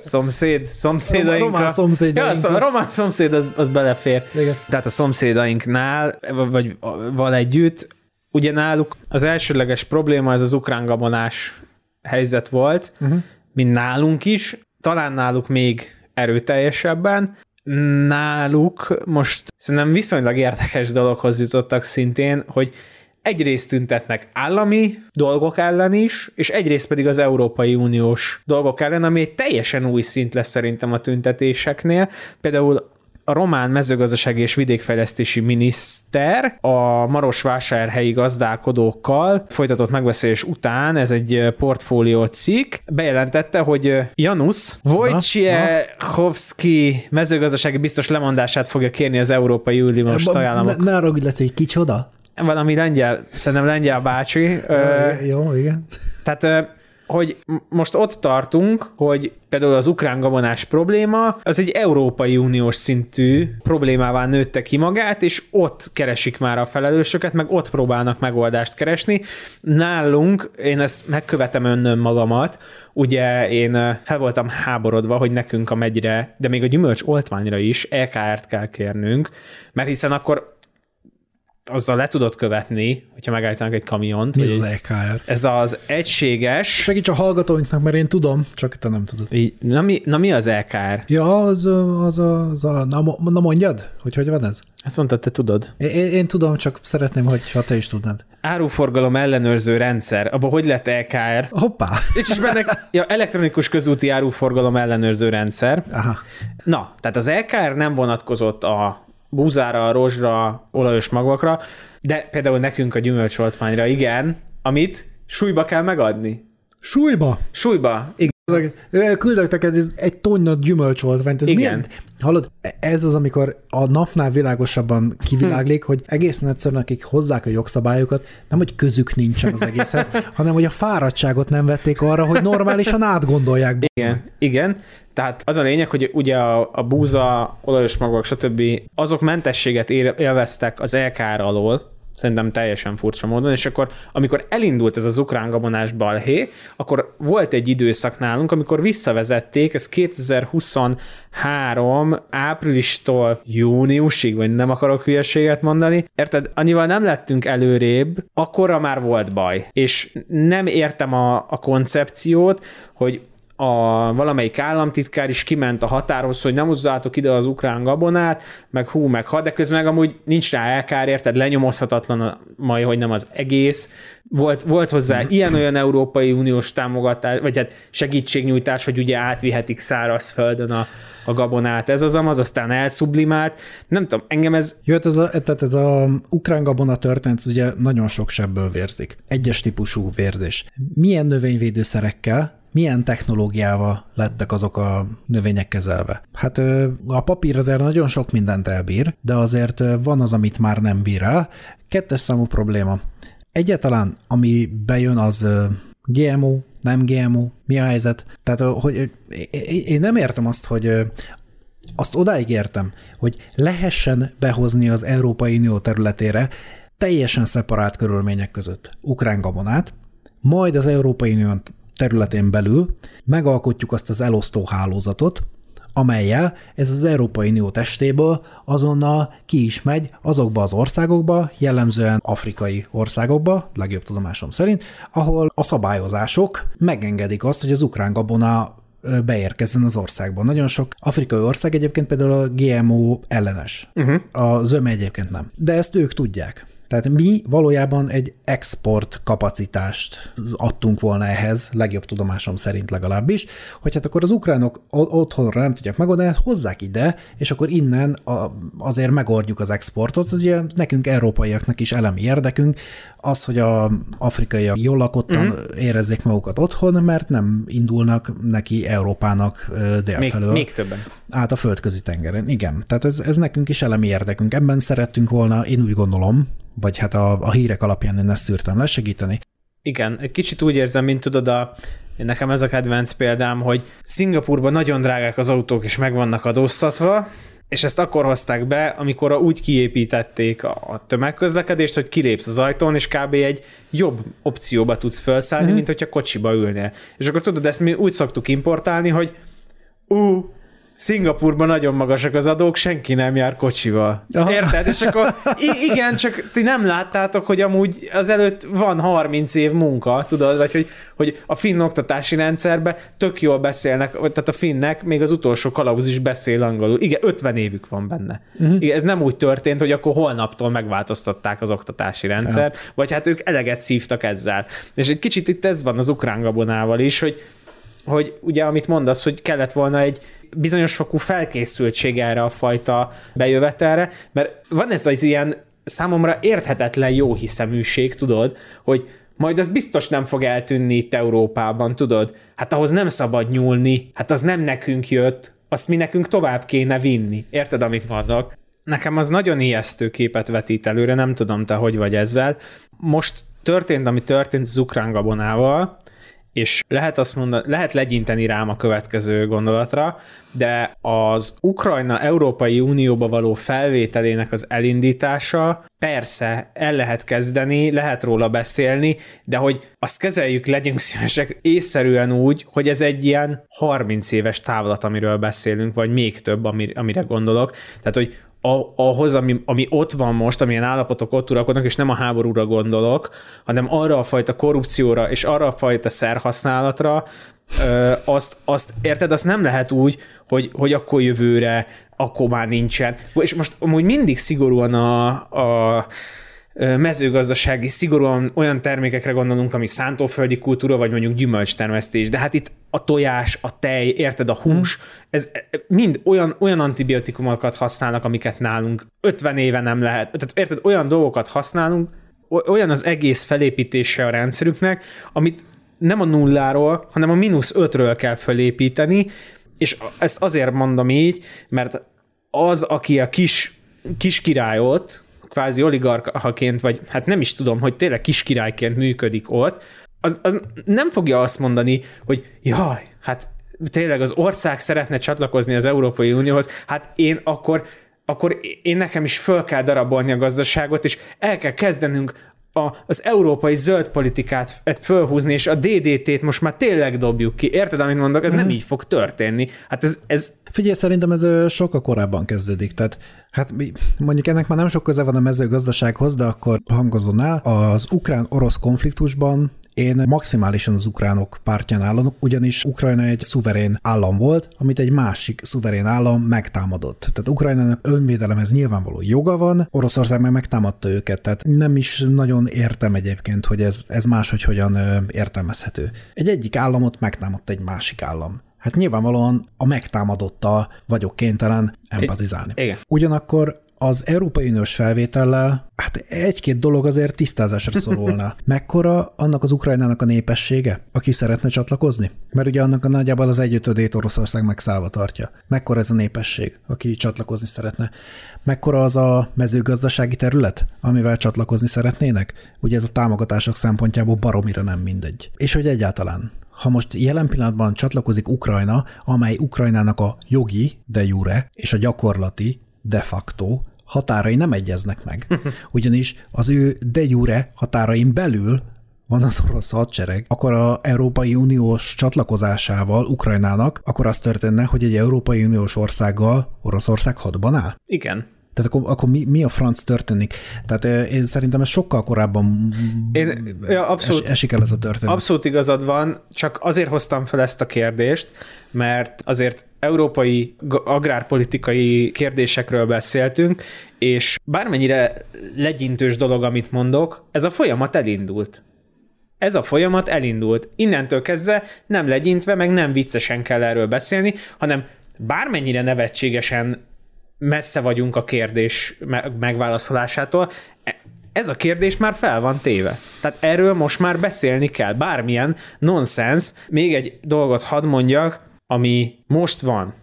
szomszéd, szomszédaink. Román szomszédaink. Ja, a román szomszéd az, az belefér. Igen. Tehát a szomszédainknál, vagy val együtt, ugye náluk az elsődleges probléma ez az ukrán gabonás helyzet volt, uh-huh. mint nálunk is, talán náluk még erőteljesebben, náluk most szerintem viszonylag érdekes dologhoz jutottak szintén, hogy egyrészt tüntetnek állami dolgok ellen is, és egyrészt pedig az Európai Uniós dolgok ellen, ami egy teljesen új szint lesz szerintem a tüntetéseknél. Például a román mezőgazdasági és vidékfejlesztési miniszter a Marosvásárhelyi gazdálkodókkal folytatott megbeszélés után, ez egy portfólió cikk, bejelentette, hogy Janusz Wojciechowski mezőgazdasági biztos lemondását fogja kérni az Európai Uniós tagállamok. Ne, ne arra hogy kicsoda? Valami lengyel, szerintem lengyel bácsi. Jó, jó igen. Tehát hogy most ott tartunk, hogy például az ukrán gabonás probléma, az egy Európai Uniós szintű problémává nőtte ki magát, és ott keresik már a felelősöket, meg ott próbálnak megoldást keresni. Nálunk, én ezt megkövetem önnön magamat, ugye én fel voltam háborodva, hogy nekünk a megyre, de még a gyümölcs oltványra is EKR-t kell kérnünk, mert hiszen akkor azzal le tudod követni, hogyha megállítanak egy kamiont. Mi az EKR? Ez az egységes... Segíts a hallgatóinknak, mert én tudom, csak te nem tudod. Így, na, mi, na mi az EKR? Ja, az, az, az a... Na, na mondjad, hogy hogy van ez? Ezt mondtad, te tudod. Én, én tudom, csak szeretném, hogy ha te is tudnád. Áruforgalom ellenőrző rendszer. Abba hogy lett EKR? Hoppá! És is benne ja, elektronikus közúti áruforgalom ellenőrző rendszer. Aha. Na, tehát az EKR nem vonatkozott a búzára, rozsra, olajos magvakra, de például nekünk a gyümölcsoltványra igen, amit súlyba kell megadni. Súlyba? Súlyba, igen. Küldök neked egy tonna gyümölcsoltványt. Ez Igen. Milyen? Hallod, ez az, amikor a napnál világosabban kiviláglik, hogy egészen egyszerűen, akik hozzák a jogszabályokat, nem, hogy közük nincsen az egészhez, hanem hogy a fáradtságot nem vették arra, hogy normálisan átgondolják. Igen, igen. Tehát az a lényeg, hogy ugye a, a búza, olajos magok, stb. azok mentességet élveztek az LKR alól, szerintem teljesen furcsa módon, és akkor amikor elindult ez az ukrán gabonás balhé, akkor volt egy időszak nálunk, amikor visszavezették, ez 2023 áprilistól júniusig, vagy nem akarok hülyeséget mondani, érted? Annyival nem lettünk előrébb, akkorra már volt baj. És nem értem a, a koncepciót, hogy a valamelyik államtitkár is kiment a határhoz, hogy nem hozzátok ide az ukrán gabonát, meg hú, meg ha, de közben meg amúgy nincs rá elkár, érted, lenyomozhatatlan a, majd, hogy nem az egész. Volt, volt hozzá ilyen-olyan Európai Uniós támogatás, vagy hát segítségnyújtás, hogy ugye átvihetik szárazföldön a, a gabonát. Ez az amaz, aztán elszublimált. Nem tudom, engem ez... Jött ez a, tehát ez a ukrán gabona történet ugye nagyon sok sebből vérzik. Egyes típusú vérzés. Milyen növényvédőszerekkel milyen technológiával lettek azok a növények kezelve? Hát a papír azért nagyon sok mindent elbír, de azért van az, amit már nem bír el. Kettes számú probléma. Egyáltalán, ami bejön, az GMO, nem GMO, mi a helyzet? Tehát, hogy én nem értem azt, hogy azt odáig értem, hogy lehessen behozni az Európai Unió területére teljesen szeparált körülmények között ukrán gabonát, majd az Európai Unión területén belül megalkotjuk azt az elosztó hálózatot, amelyel ez az Európai Unió testéből azonnal ki is megy azokba az országokba, jellemzően afrikai országokba, legjobb tudomásom szerint, ahol a szabályozások megengedik azt, hogy az ukrán gabona beérkezzen az országba. Nagyon sok afrikai ország egyébként például a GMO ellenes. Uh-huh. A zöme egyébként nem. De ezt ők tudják. Tehát mi valójában egy export kapacitást adtunk volna ehhez, legjobb tudomásom szerint legalábbis, hogy hát akkor az ukránok otthonra nem tudják megoldani, hát hozzák ide, és akkor innen a, azért megoldjuk az exportot. Ez ugye nekünk, európaiaknak is elemi érdekünk, az, hogy a afrikaiak jól lakottan uh-huh. érezzék magukat otthon, mert nem indulnak neki Európának délfelől. Még, még többen. Át a földközi tengeren. Igen, tehát ez, ez nekünk is elemi érdekünk. Ebben szerettünk volna, én úgy gondolom, vagy hát a, a hírek alapján én ezt szűrtem lesegíteni. Igen, egy kicsit úgy érzem, mint tudod, a Nekem ez a kedvenc példám, hogy Szingapurban nagyon drágák az autók, és meg vannak adóztatva, és ezt akkor hozták be, amikor úgy kiépítették a tömegközlekedést, hogy kilépsz az ajtón, és kb. egy jobb opcióba tudsz felszállni, mm-hmm. mint hogyha kocsiba ülnél. És akkor tudod, ezt mi úgy szoktuk importálni, hogy ú, Szingapurban nagyon magasak az adók, senki nem jár kocsival. Aha. Érted? És akkor igen, csak ti nem láttátok, hogy amúgy azelőtt van 30 év munka, tudod, vagy hogy, hogy a finn oktatási rendszerben tök jól beszélnek, tehát a finnek még az utolsó kalauz is beszél angolul. Igen, 50 évük van benne. Uh-huh. Igen, ez nem úgy történt, hogy akkor holnaptól megváltoztatták az oktatási rendszert, ja. vagy hát ők eleget szívtak ezzel. És egy kicsit itt ez van az ukrán gabonával is, hogy hogy ugye amit mondasz, hogy kellett volna egy bizonyos fokú felkészültség erre a fajta bejövetelre, mert van ez az ilyen számomra érthetetlen jó hiszeműség, tudod, hogy majd az biztos nem fog eltűnni itt Európában, tudod? Hát ahhoz nem szabad nyúlni, hát az nem nekünk jött, azt mi nekünk tovább kéne vinni. Érted, amit mondok? Nekem az nagyon ijesztő képet vetít előre, nem tudom te, hogy vagy ezzel. Most történt, ami történt az ukrán gabonával, és lehet azt mondani, lehet legyinteni rám a következő gondolatra, de az Ukrajna Európai Unióba való felvételének az elindítása persze el lehet kezdeni, lehet róla beszélni, de hogy azt kezeljük, legyünk szívesek észszerűen úgy, hogy ez egy ilyen 30 éves távlat, amiről beszélünk, vagy még több, amire gondolok. Tehát, hogy ahhoz, ami, ami ott van most, amilyen állapotok ott uralkodnak, és nem a háborúra gondolok, hanem arra a fajta korrupcióra és arra a fajta szerhasználatra, ö, azt, azt, érted, azt nem lehet úgy, hogy, hogy akkor jövőre, akkor már nincsen. És most amúgy mindig szigorúan a, a mezőgazdasági, szigorúan olyan termékekre gondolunk, ami szántóföldi kultúra, vagy mondjuk gyümölcstermesztés, de hát itt a tojás, a tej, érted, a hús, hmm. ez mind olyan, olyan antibiotikumokat használnak, amiket nálunk 50 éve nem lehet. Tehát érted, olyan dolgokat használunk, olyan az egész felépítése a rendszerüknek, amit nem a nulláról, hanem a mínusz ötről kell felépíteni, és ezt azért mondom így, mert az, aki a kis, kis királyot, kvázi oligarchaként, vagy hát nem is tudom, hogy tényleg kiskirályként működik ott, az, az nem fogja azt mondani, hogy jaj, hát tényleg az ország szeretne csatlakozni az Európai Unióhoz, hát én akkor akkor én nekem is föl kell darabolni a gazdaságot, és el kell kezdenünk a, az európai zöld politikát fölhúzni, és a DDT-t most már tényleg dobjuk ki. Érted, amit mondok? Ez mm. nem mhm. így fog történni. Hát ez, ez... Figyelj, szerintem ez sokkal korábban kezdődik. Tehát Hát mondjuk ennek már nem sok köze van a mezőgazdasághoz, de akkor hangozon el. Az ukrán-orosz konfliktusban én maximálisan az ukránok pártján állok, ugyanis Ukrajna egy szuverén állam volt, amit egy másik szuverén állam megtámadott. Tehát Ukrajnának önvédelemhez nyilvánvaló joga van, Oroszország meg megtámadta őket, tehát nem is nagyon értem egyébként, hogy ez, ez máshogy hogyan értelmezhető. Egy egyik államot megtámadta egy másik állam hát nyilvánvalóan a megtámadotta vagyok kénytelen empatizálni. Igen. Ugyanakkor az Európai Uniós felvétellel, hát egy-két dolog azért tisztázásra szorulna. Mekkora annak az Ukrajnának a népessége, aki szeretne csatlakozni? Mert ugye annak a nagyjából az egyötödét Oroszország megszállva tartja. Mekkora ez a népesség, aki csatlakozni szeretne? Mekkora az a mezőgazdasági terület, amivel csatlakozni szeretnének? Ugye ez a támogatások szempontjából baromira nem mindegy. És hogy egyáltalán ha most jelen pillanatban csatlakozik Ukrajna, amely Ukrajnának a jogi, de jure, és a gyakorlati, de facto határai nem egyeznek meg. Ugyanis az ő de jure határain belül van az orosz hadsereg, akkor a Európai Uniós csatlakozásával Ukrajnának, akkor az történne, hogy egy Európai Uniós országgal Oroszország hadban áll? Igen. Tehát akkor, akkor mi, mi a franc történik? Tehát eh, én szerintem ez sokkal korábban én, ja, abszolút, es, esik el ez a történet. Abszolút igazad van, csak azért hoztam fel ezt a kérdést, mert azért európai agrárpolitikai kérdésekről beszéltünk, és bármennyire legyintős dolog, amit mondok, ez a folyamat elindult. Ez a folyamat elindult. Innentől kezdve nem legyintve, meg nem viccesen kell erről beszélni, hanem bármennyire nevetségesen messze vagyunk a kérdés megválaszolásától. E, ez a kérdés már fel van téve. Tehát erről most már beszélni kell. Bármilyen nonsens. Még egy dolgot hadd mondjak, ami most van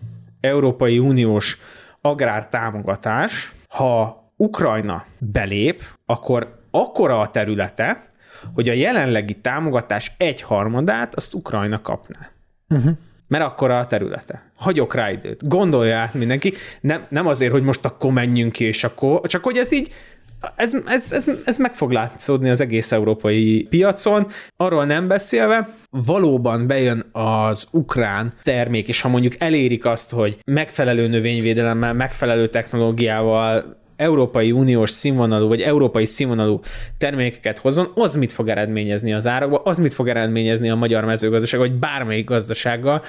Európai Uniós agrártámogatás, ha Ukrajna belép, akkor akkora a területe, hogy a jelenlegi támogatás egy harmadát azt Ukrajna kapná. Uh-huh. Mert akkor a területe. Hagyok rá időt. Gondolja át mindenki. Nem, nem azért, hogy most akkor menjünk ki, és akkor, csak hogy ez így ez, ez, ez, ez meg fog látszódni az egész európai piacon. Arról nem beszélve, valóban bejön az ukrán termék, és ha mondjuk elérik azt, hogy megfelelő növényvédelemmel, megfelelő technológiával, Európai Uniós színvonalú, vagy európai színvonalú termékeket hozzon, az mit fog eredményezni az árakba, az mit fog eredményezni a magyar mezőgazdaság, vagy bármelyik gazdasággal.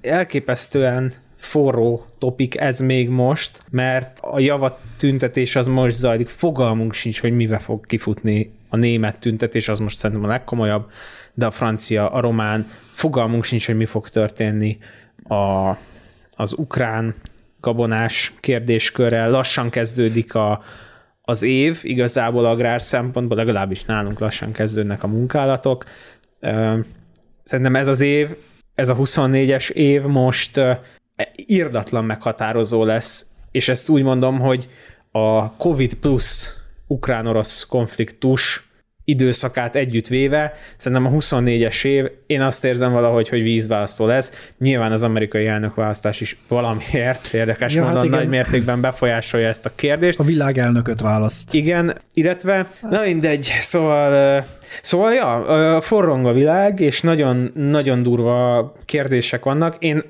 Elképesztően forró topik ez még most, mert a javat tüntetés az most zajlik, fogalmunk sincs, hogy mivel fog kifutni a német tüntetés, az most szerintem a legkomolyabb, de a francia, a román, fogalmunk sincs, hogy mi fog történni a, az ukrán gabonás kérdéskörrel. Lassan kezdődik a, az év, igazából agrár szempontból, legalábbis nálunk lassan kezdődnek a munkálatok. Szerintem ez az év, ez a 24-es év most irdatlan meghatározó lesz, és ezt úgy mondom, hogy a COVID plusz ukrán-orosz konfliktus időszakát együtt véve, szerintem a 24-es év, én azt érzem valahogy, hogy vízválasztó lesz. Nyilván az amerikai elnökválasztás is valamiért érdekes ja, hát módon hát nagy mértékben befolyásolja ezt a kérdést. A világ elnököt választ. Igen, illetve, na mindegy, szóval, szóval ja, forrong a világ, és nagyon, nagyon durva kérdések vannak. Én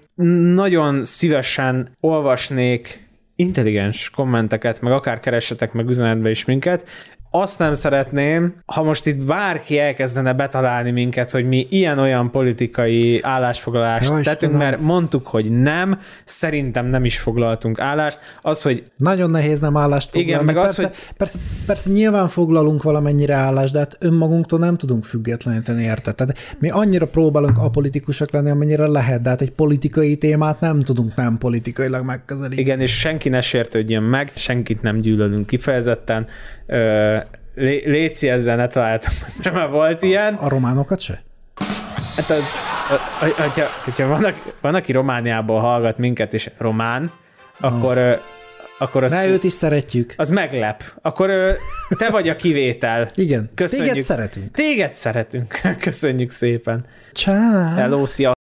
nagyon szívesen olvasnék intelligens kommenteket, meg akár keressetek meg üzenetbe is minket azt nem szeretném, ha most itt bárki elkezdene betalálni minket, hogy mi ilyen-olyan politikai állásfoglalást Jó, tettünk, mert mondtuk, hogy nem, szerintem nem is foglaltunk állást. Az, hogy... Nagyon nehéz nem állást foglalni. Igen, meg persze, az, hogy... persze, persze nyilván foglalunk valamennyire állást, de hát önmagunktól nem tudunk függetleníteni, érted? Tehát mi annyira próbálunk apolitikusak lenni, amennyire lehet, de hát egy politikai témát nem tudunk nem politikailag megközelíteni. Igen, és senki ne sértődjön meg, senkit nem gyűlölünk kifejezetten, Lé- Léci ezzel ne találtam, nem már volt ilyen. A, a románokat se? Hát az, hogyha, hogyha van, aki, van, aki Romániából hallgat minket, és román, akkor, hmm. akkor az... Ne őt is szeretjük. Az meglep. Akkor te vagy a kivétel. Igen. Köszönjük. Téged szeretünk. Téged szeretünk. Köszönjük szépen. Csá. Hello, szia.